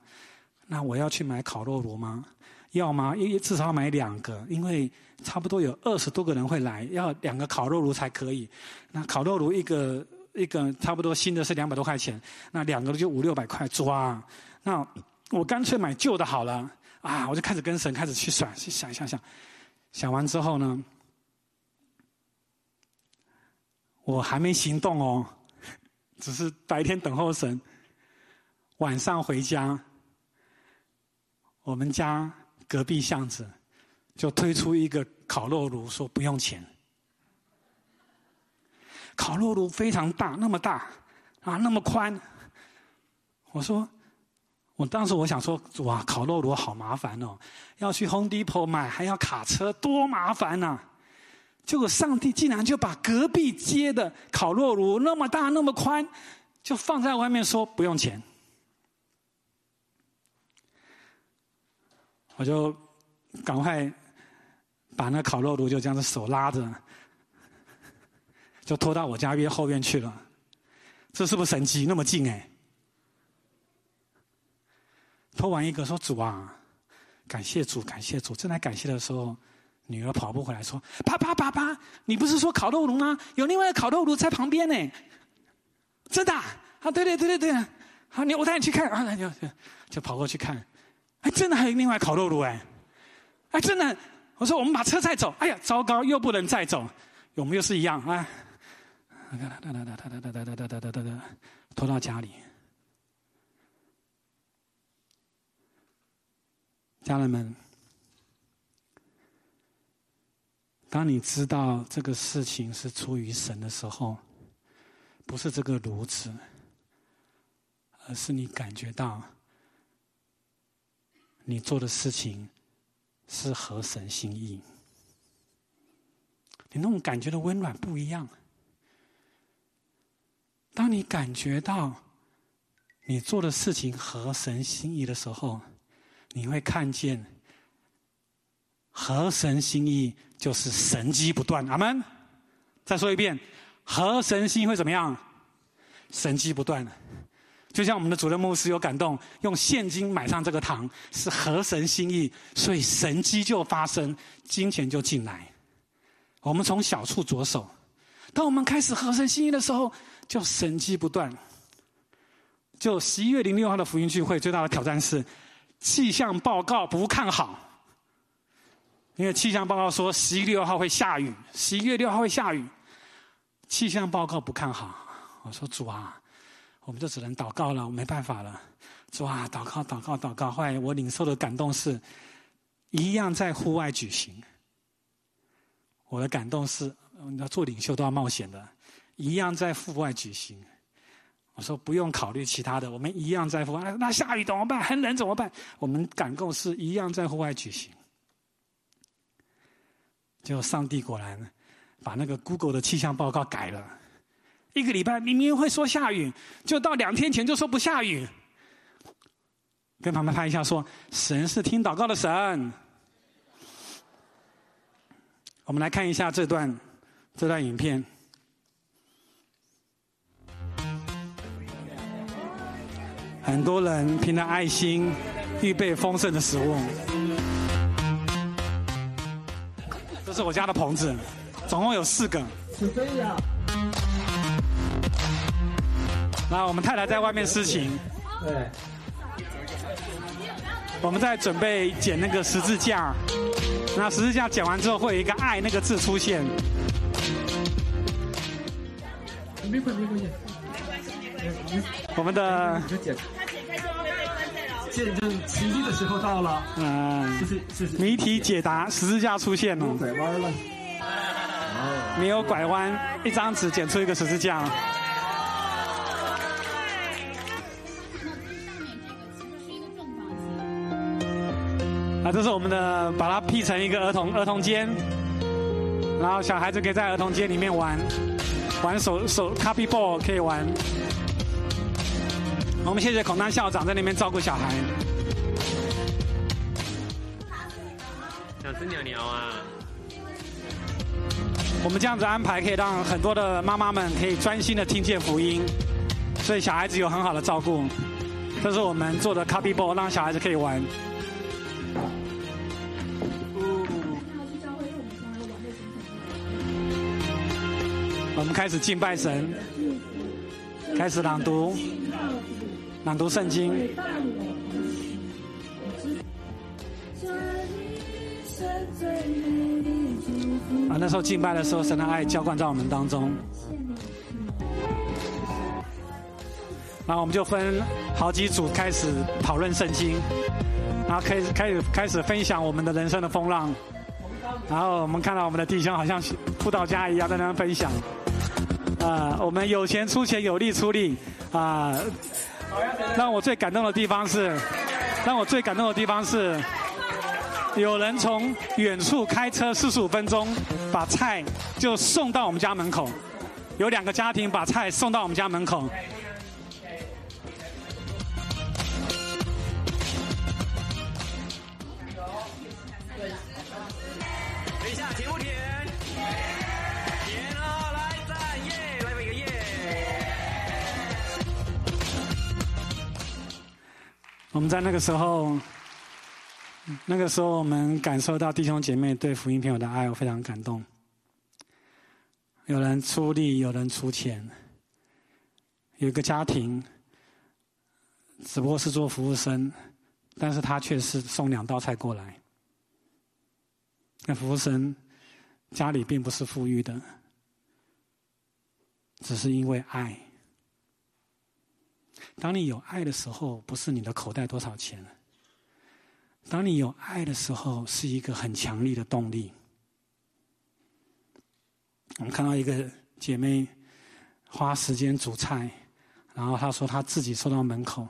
那我要去买烤肉炉吗？要吗？因为至少要买两个，因为差不多有二十多个人会来，要两个烤肉炉才可以。那烤肉炉一个一个差不多新的是两百多块钱，那两个就五六百块抓。那我干脆买旧的好了啊！我就开始跟神开始去算，去想想，想想完之后呢，我还没行动哦，只是白天等候神，晚上回家，我们家。隔壁巷子就推出一个烤肉炉，说不用钱。烤肉炉非常大，那么大啊，那么宽。我说，我当时我想说，哇，烤肉炉好麻烦哦，要去 Home Depot 买，还要卡车，多麻烦呐！结果上帝竟然就把隔壁街的烤肉炉那么大、那么宽，就放在外面，说不用钱。我就赶快把那烤肉炉就这样子手拉着，就拖到我家院后院去了。这是不是神奇？那么近哎！偷完一个说：“主啊，感谢主，感谢主！”正在感谢的时候，女儿跑步回来说：“爸爸，爸爸，你不是说烤肉炉吗？有另外一个烤肉炉在旁边呢。”真的？啊，对对对对对！好，你我带你去看啊！那就就跑过去看。哎，真的还有另外烤肉炉哎！哎，真的，我说我们把车再走。哎呀，糟糕，又不能再走，我们又是一样啊！哒哒哒哒哒哒哒哒哒哒哒哒，拖到家里。家人们，当你知道这个事情是出于神的时候，不是这个炉子，而是你感觉到。你做的事情是合神心意，你那种感觉的温暖不一样。当你感觉到你做的事情合神心意的时候，你会看见合神心意就是神机不断。阿门。再说一遍，合神心意会怎么样？神机不断。就像我们的主任牧师有感动，用现金买上这个堂是合神心意，所以神机就发生，金钱就进来。我们从小处着手，当我们开始合神心意的时候，就神机不断。就十一月零六号的福音聚会，最大的挑战是气象报告不看好，因为气象报告说十一月六号会下雨，十一月六号会下雨，气象报告不看好。我说主啊。我们就只能祷告了，我没办法了。主啊，祷告，祷告，祷告。后来我领受的感动是，一样在户外举行。我的感动是，你要做领袖都要冒险的，一样在户外举行。我说不用考虑其他的，我们一样在户外。那下雨怎么办？很冷怎么办？我们感动是一样在户外举行。结果上帝果然把那个 Google 的气象报告改了。一个礼拜明明会说下雨，就到两天前就说不下雨。跟旁边拍一下，说神是听祷告的神。我们来看一下这段这段影片。很多人凭着爱心预备丰盛的食物。这是我家的棚子，总共有四个。是这样。那我们太太在外面施情，对，我们在准备剪那个十字架，那十字架剪完之后会有一个爱那个字出现。没关系，没关系。我们的就解，现在就奇迹的时候到了，嗯，就是就是谜题解答，十字架出现了，拐弯了，没有拐弯，一张纸剪出一个十字架。啊，这是我们的，把它 P 成一个儿童儿童间，然后小孩子可以在儿童间里面玩，玩手手 copy ball 可以玩。我们谢谢孔丹校长在那边照顾小孩。想吃鸟鸟啊！我们这样子安排，可以让很多的妈妈们可以专心的听见福音，所以小孩子有很好的照顾。这是我们做的 copy ball，让小孩子可以玩。我们开始敬拜神，开始朗读，朗读圣经。啊，那时候敬拜的时候，神的爱浇灌在我们当中。然后我们就分好几组开始讨论圣经，然后开始开始开始分享我们的人生的风浪。然后我们看到我们的弟兄好像辅导家一样在那边分享。啊，我们有钱出钱，有力出力。啊，让我最感动的地方是，让我最感动的地方是，有人从远处开车四十五分钟，把菜就送到我们家门口。有两个家庭把菜送到我们家门口。我们在那个时候，那个时候我们感受到弟兄姐妹对福音朋友的爱，我非常感动。有人出力，有人出钱。有一个家庭，只不过是做服务生，但是他却是送两道菜过来。那服务生家里并不是富裕的，只是因为爱。当你有爱的时候，不是你的口袋多少钱。当你有爱的时候，是一个很强力的动力。我们看到一个姐妹花时间煮菜，然后她说她自己送到门口。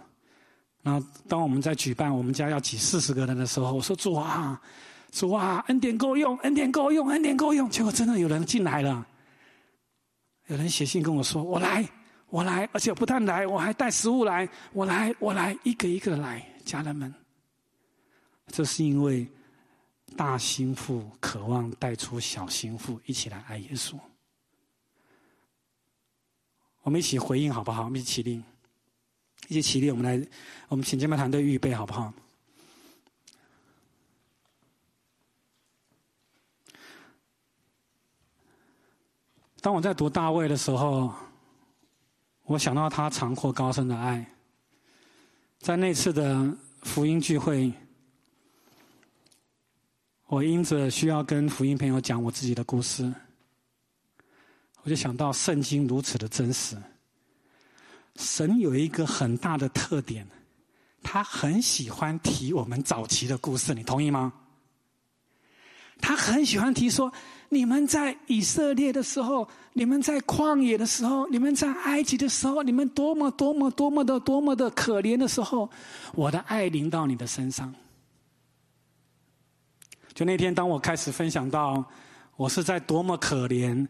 然后当我们在举办我们家要挤四十个人的时候，我说主啊，主啊，恩典够用，恩典够用，恩典够用。结果真的有人进来了，有人写信跟我说：“我来。”我来，而且不但来，我还带食物来。我来，我来，一个一个来，家人们。这是因为大心腹渴望带出小心腹，一起来爱耶稣。我们一起回应好不好？我们一起起立，一起起立。我们来，我们请敬拜团队预备好不好？当我在读大卫的时候。我想到他长阔高深的爱，在那次的福音聚会，我因着需要跟福音朋友讲我自己的故事，我就想到圣经如此的真实。神有一个很大的特点，他很喜欢提我们早期的故事，你同意吗？他很喜欢提说，你们在以色列的时候，你们在旷野的时候，你们在埃及的时候，你们多么多么多么的多么的可怜的时候，我的爱临到你的身上。就那天，当我开始分享到我是在多么可怜，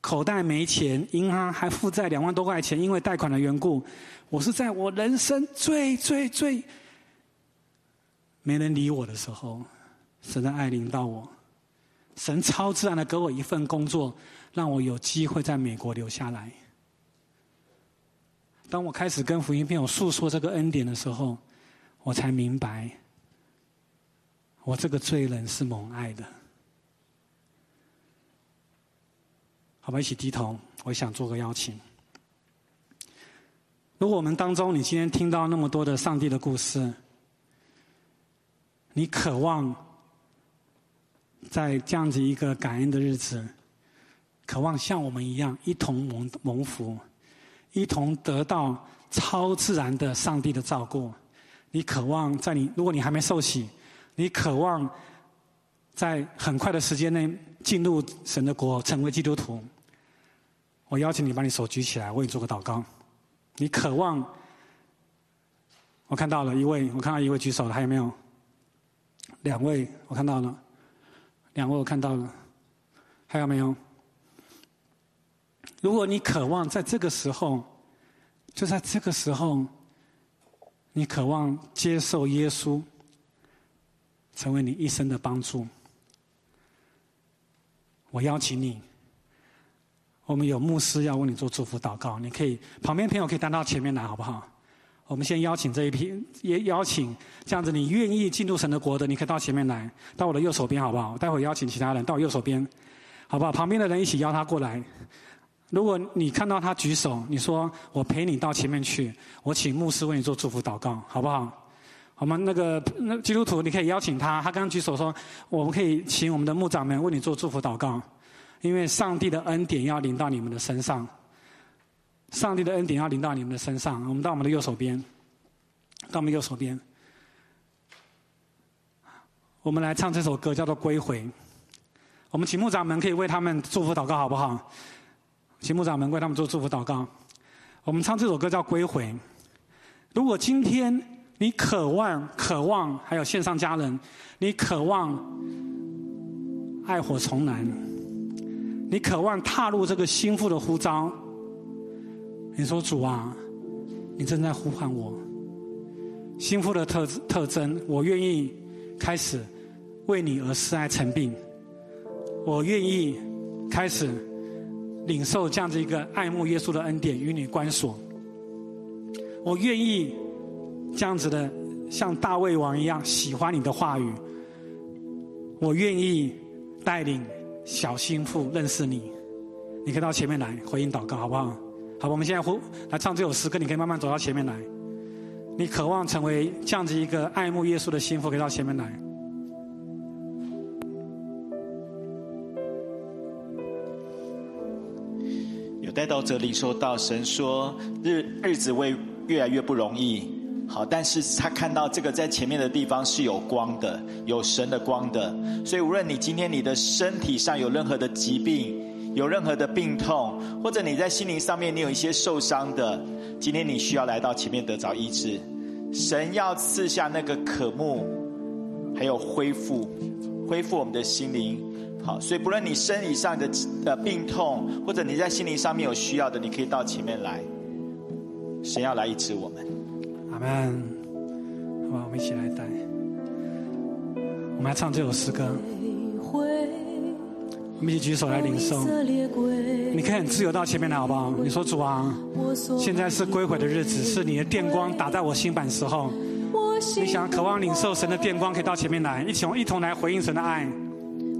口袋没钱，银行还负债两万多块钱，因为贷款的缘故，我是在我人生最最最没人理我的时候。神的爱领到我，神超自然的给我一份工作，让我有机会在美国留下来。当我开始跟福音朋友诉说这个恩典的时候，我才明白，我这个罪人是蒙爱的。好吧，一起低头，我想做个邀请。如果我们当中，你今天听到那么多的上帝的故事，你渴望。在这样子一个感恩的日子，渴望像我们一样一同蒙蒙福，一同得到超自然的上帝的照顾。你渴望在你，如果你还没受洗，你渴望在很快的时间内进入神的国，成为基督徒。我邀请你把你手举起来，为你做个祷告。你渴望？我看到了一位，我看到一位举手了，还有没有？两位，我看到了，两位我看到了，还有没有？如果你渴望在这个时候，就在这个时候，你渴望接受耶稣，成为你一生的帮助，我邀请你，我们有牧师要为你做祝福祷告，你可以旁边朋友可以站到前面来，好不好？我们先邀请这一批，也邀请这样子，你愿意进入神的国的，你可以到前面来，到我的右手边，好不好？待会邀请其他人到我右手边，好不好？旁边的人一起邀他过来。如果你看到他举手，你说我陪你到前面去，我请牧师为你做祝福祷告，好不好？我们那个那基督徒，你可以邀请他。他刚刚举手说，我们可以请我们的牧长们为你做祝福祷告，因为上帝的恩典要临到你们的身上。上帝的恩典要临到你们的身上。我们到我们的右手边，到我们右手边，我们来唱这首歌，叫做《归回》。我们请牧长们可以为他们祝福祷告，好不好？请牧长们为他们做祝福祷告。我们唱这首歌叫《归回》。如果今天你渴望、渴望，还有线上家人，你渴望爱火重燃，你渴望踏入这个心腹的呼召。你说主啊，你正在呼唤我。心腹的特特征，我愿意开始为你而示爱成病。我愿意开始领受这样子一个爱慕耶稣的恩典，与你关锁。我愿意这样子的像大卫王一样喜欢你的话语。我愿意带领小心腹认识你。你可以到前面来回应祷告，好不好？好，我们现在呼来唱这首诗歌，你可以慢慢走到前面来。你渴望成为这样子一个爱慕耶稣的心腹，可以到前面来。有带到这里说到神说日日子会越来越不容易，好，但是他看到这个在前面的地方是有光的，有神的光的，所以无论你今天你的身体上有任何的疾病，有任何的病痛，或者你在心灵上面你有一些受伤的，今天你需要来到前面得着医治，神要赐下那个渴慕，还有恢复，恢复我们的心灵。好，所以不论你生理上的呃病痛，或者你在心灵上面有需要的，你可以到前面来。神要来医治我们。阿门。好吧，我们一起来带。我们来唱这首诗歌。我们一起举手来领受。你可以很自由到前面来，好不好？你说主啊，现在是归回的日子，是你的电光打在我心板时候。你想渴望领受神的电光，可以到前面来，一起一同来回应神的爱。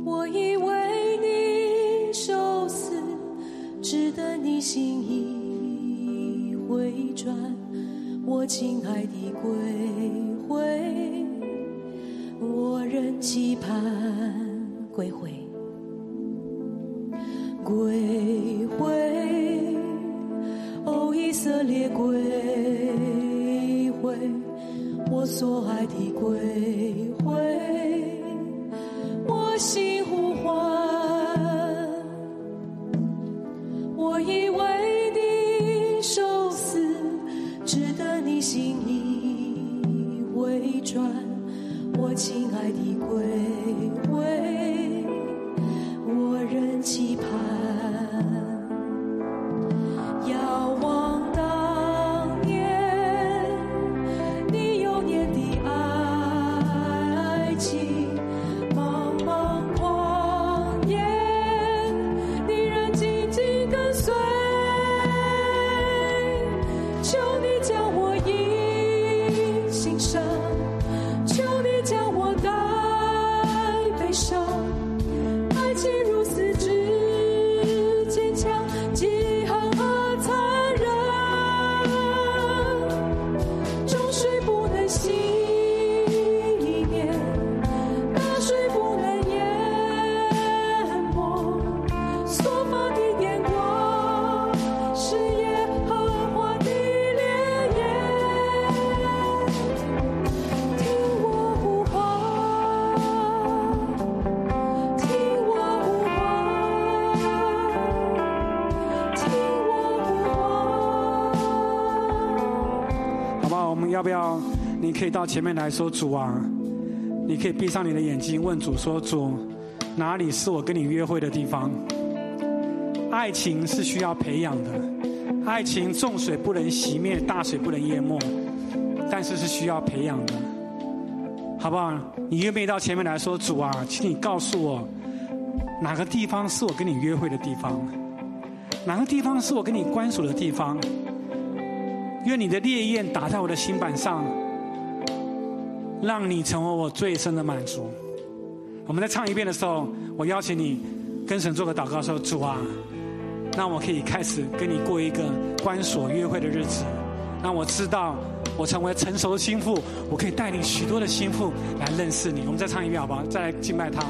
我以为你受死，值得你心意回转，我亲爱的归回，我仍期盼归回，归回，哦，以色列归回，我所爱的归回。我心呼可以到前面来说，主啊，你可以闭上你的眼睛，问主说：主，哪里是我跟你约会的地方？爱情是需要培养的，爱情重水不能熄灭，大水不能淹没，但是是需要培养的，好不好？你愿不愿意到前面来说，主啊，请你告诉我，哪个地方是我跟你约会的地方？哪个地方是我跟你关锁的地方？愿你的烈焰打在我的心板上，让你成为我最深的满足。我们在唱一遍的时候，我邀请你跟神做个祷告，说：“主啊，让我可以开始跟你过一个关锁约会的日子，让我知道我成为成熟的心腹，我可以带领许多的心腹来认识你。”我们再唱一遍好不好？再来敬拜他。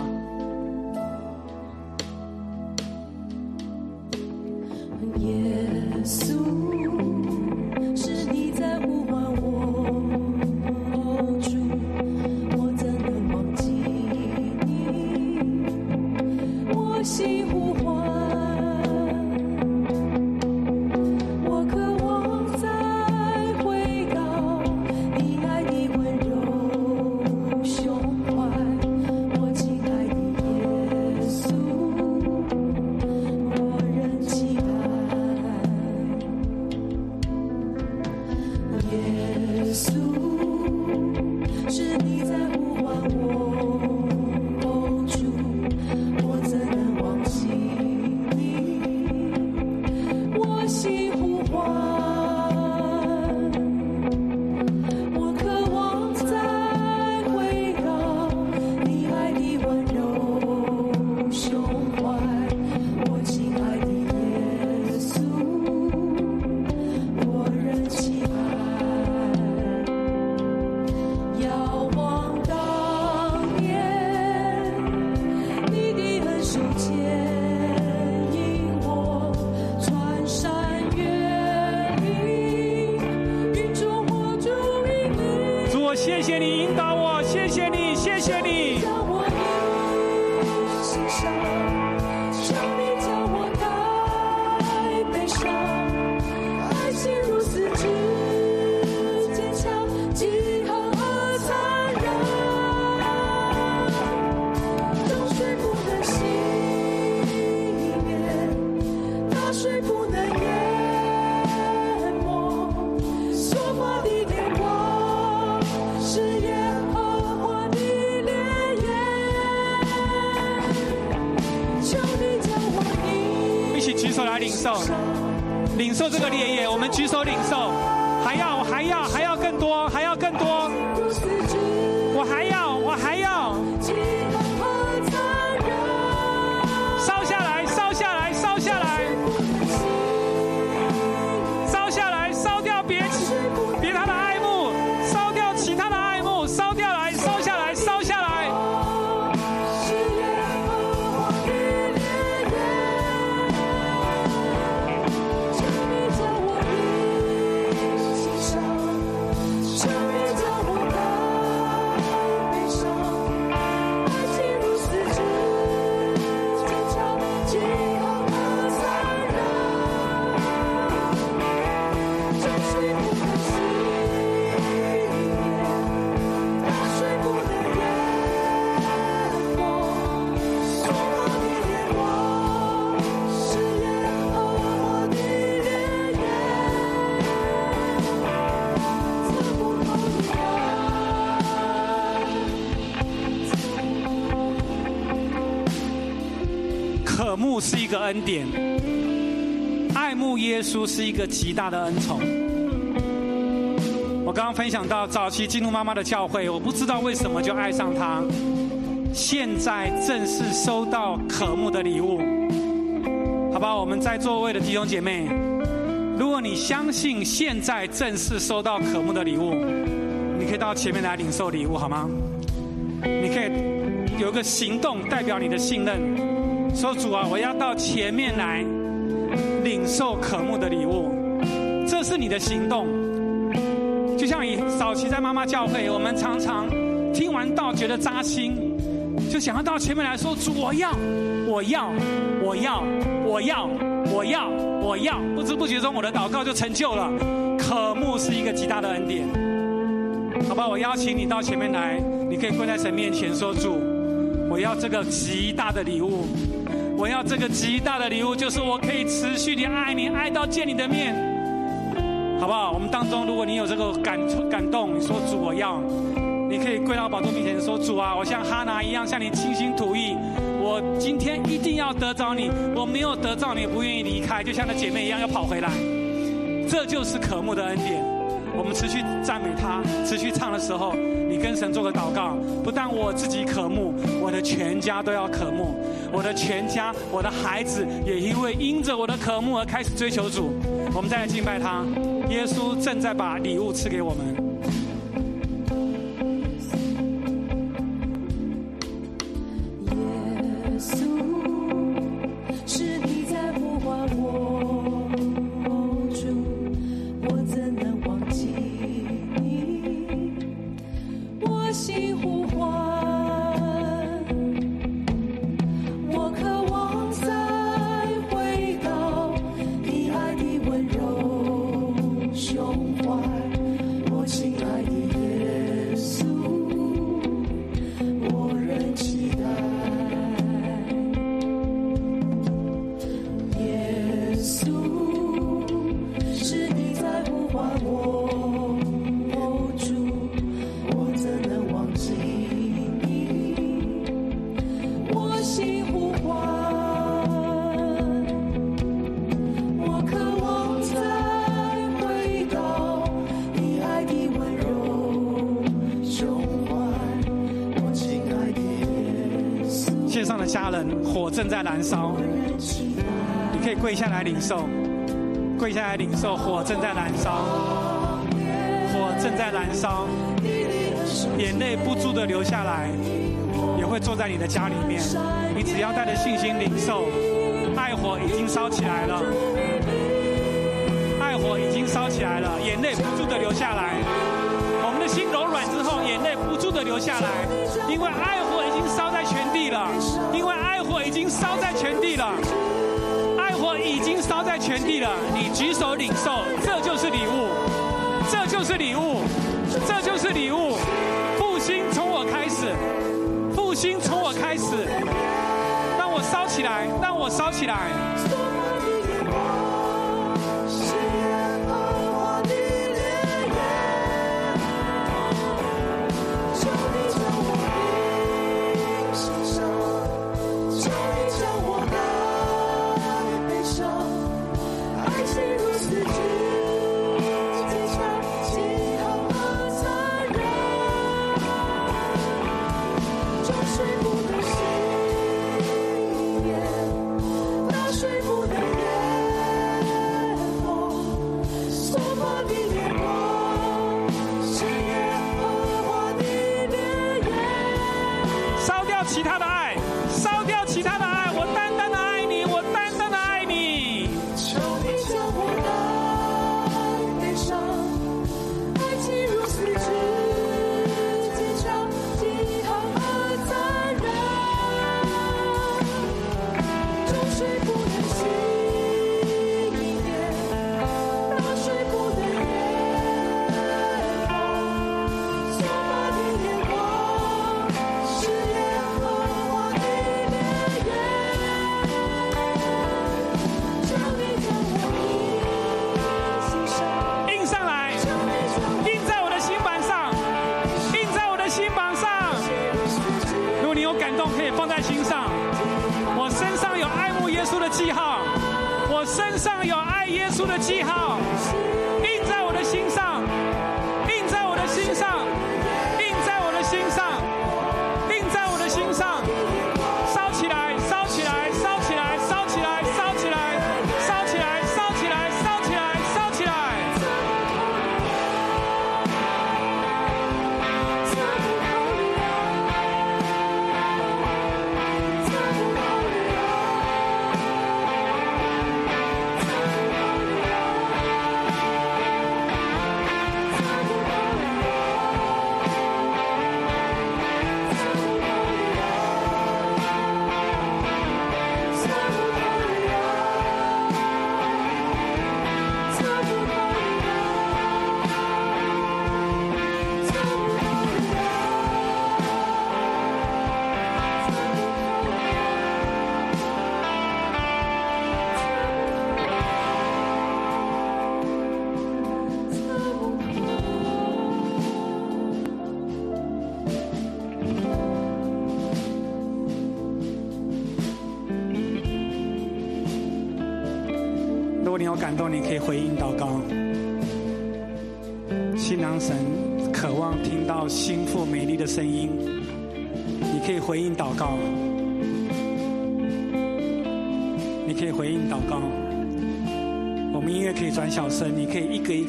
是一个恩典，爱慕耶稣是一个极大的恩宠。我刚刚分享到早期进入妈妈的教会，我不知道为什么就爱上她，现在正是收到渴慕的礼物。好吧，我们在座位的弟兄姐妹，如果你相信现在正是收到渴慕的礼物，你可以到前面来领受礼物，好吗？你可以有一个行动代表你的信任。说主啊，我要到前面来领受渴慕的礼物，这是你的行动。就像以早期在妈妈教会，我们常常听完道觉得扎心，就想要到前面来说主，我要，我要，我要，我要，我要，我要，不知不觉中我的祷告就成就了。渴慕是一个极大的恩典。好吧，我邀请你到前面来，你可以跪在神面前说：“主，我要这个极大的礼物，我要这个极大的礼物，就是我可以持续的爱你，爱到见你的面。”好不好？我们当中，如果你有这个感感动，你说主我要，你可以跪到宝座面前说主啊，我像哈拿一样向你倾心吐意，我今天一定要得着你，我没有得着你，不愿意离开，就像那姐妹一样要跑回来，这就是可慕的恩典。我们持续赞美他，持续唱的时候，你跟神做个祷告，不但我自己渴慕，我的全家都要渴慕，我的全家，我的孩子也因为因着我的渴慕而开始追求主。我们再来敬拜他。耶稣正在把礼物赐给我们。正在燃烧，你可以跪下来领受，跪下来领受，火正在燃烧，火正在燃烧，眼泪不住的流下来，也会坐在你的家里面。你只要带着信心领受，爱火已经烧起来了，爱火已经烧起来了，眼泪不住的流下来。我们的心柔软之后，眼泪不住的流下来，因为爱火已经烧在全地了，因为火已经烧在全地了。爱火已经烧在全地了，你举手领受，这就是礼物，这就是礼物，这就是礼物。复兴从我开始，复兴从我开始，让我烧起来，让我烧起来。上有爱耶稣的记号，印在我的心上，印在我的心上，印在我的心上，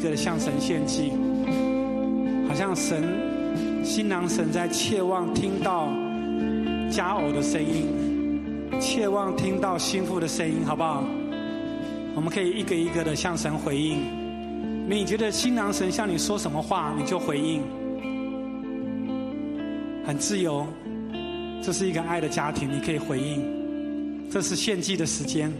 的向神献祭，好像神新郎神在切望听到佳偶的声音，切望听到心腹的声音，好不好？我们可以一个一个的向神回应。你觉得新郎神向你说什么话，你就回应，很自由。这是一个爱的家庭，你可以回应。这是献祭的时间。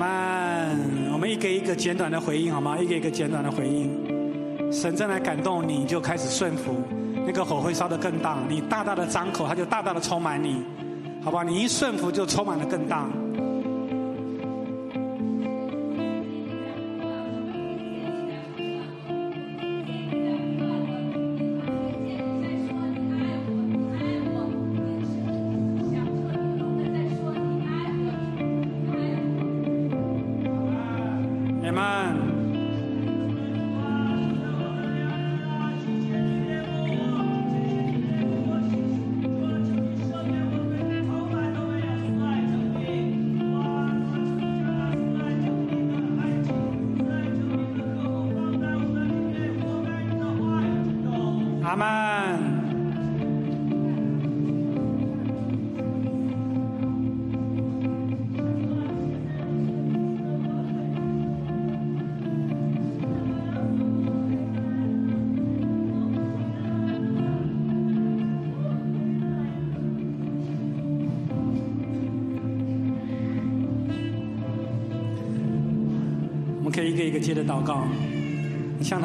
们，我们一个一个简短的回应好吗？一个一个简短的回应。神正在感动你，就开始顺服，那个火会烧得更大。你大大的张口，它就大大的充满你，好吧？你一顺服，就充满了更大。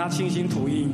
他倾心吐意。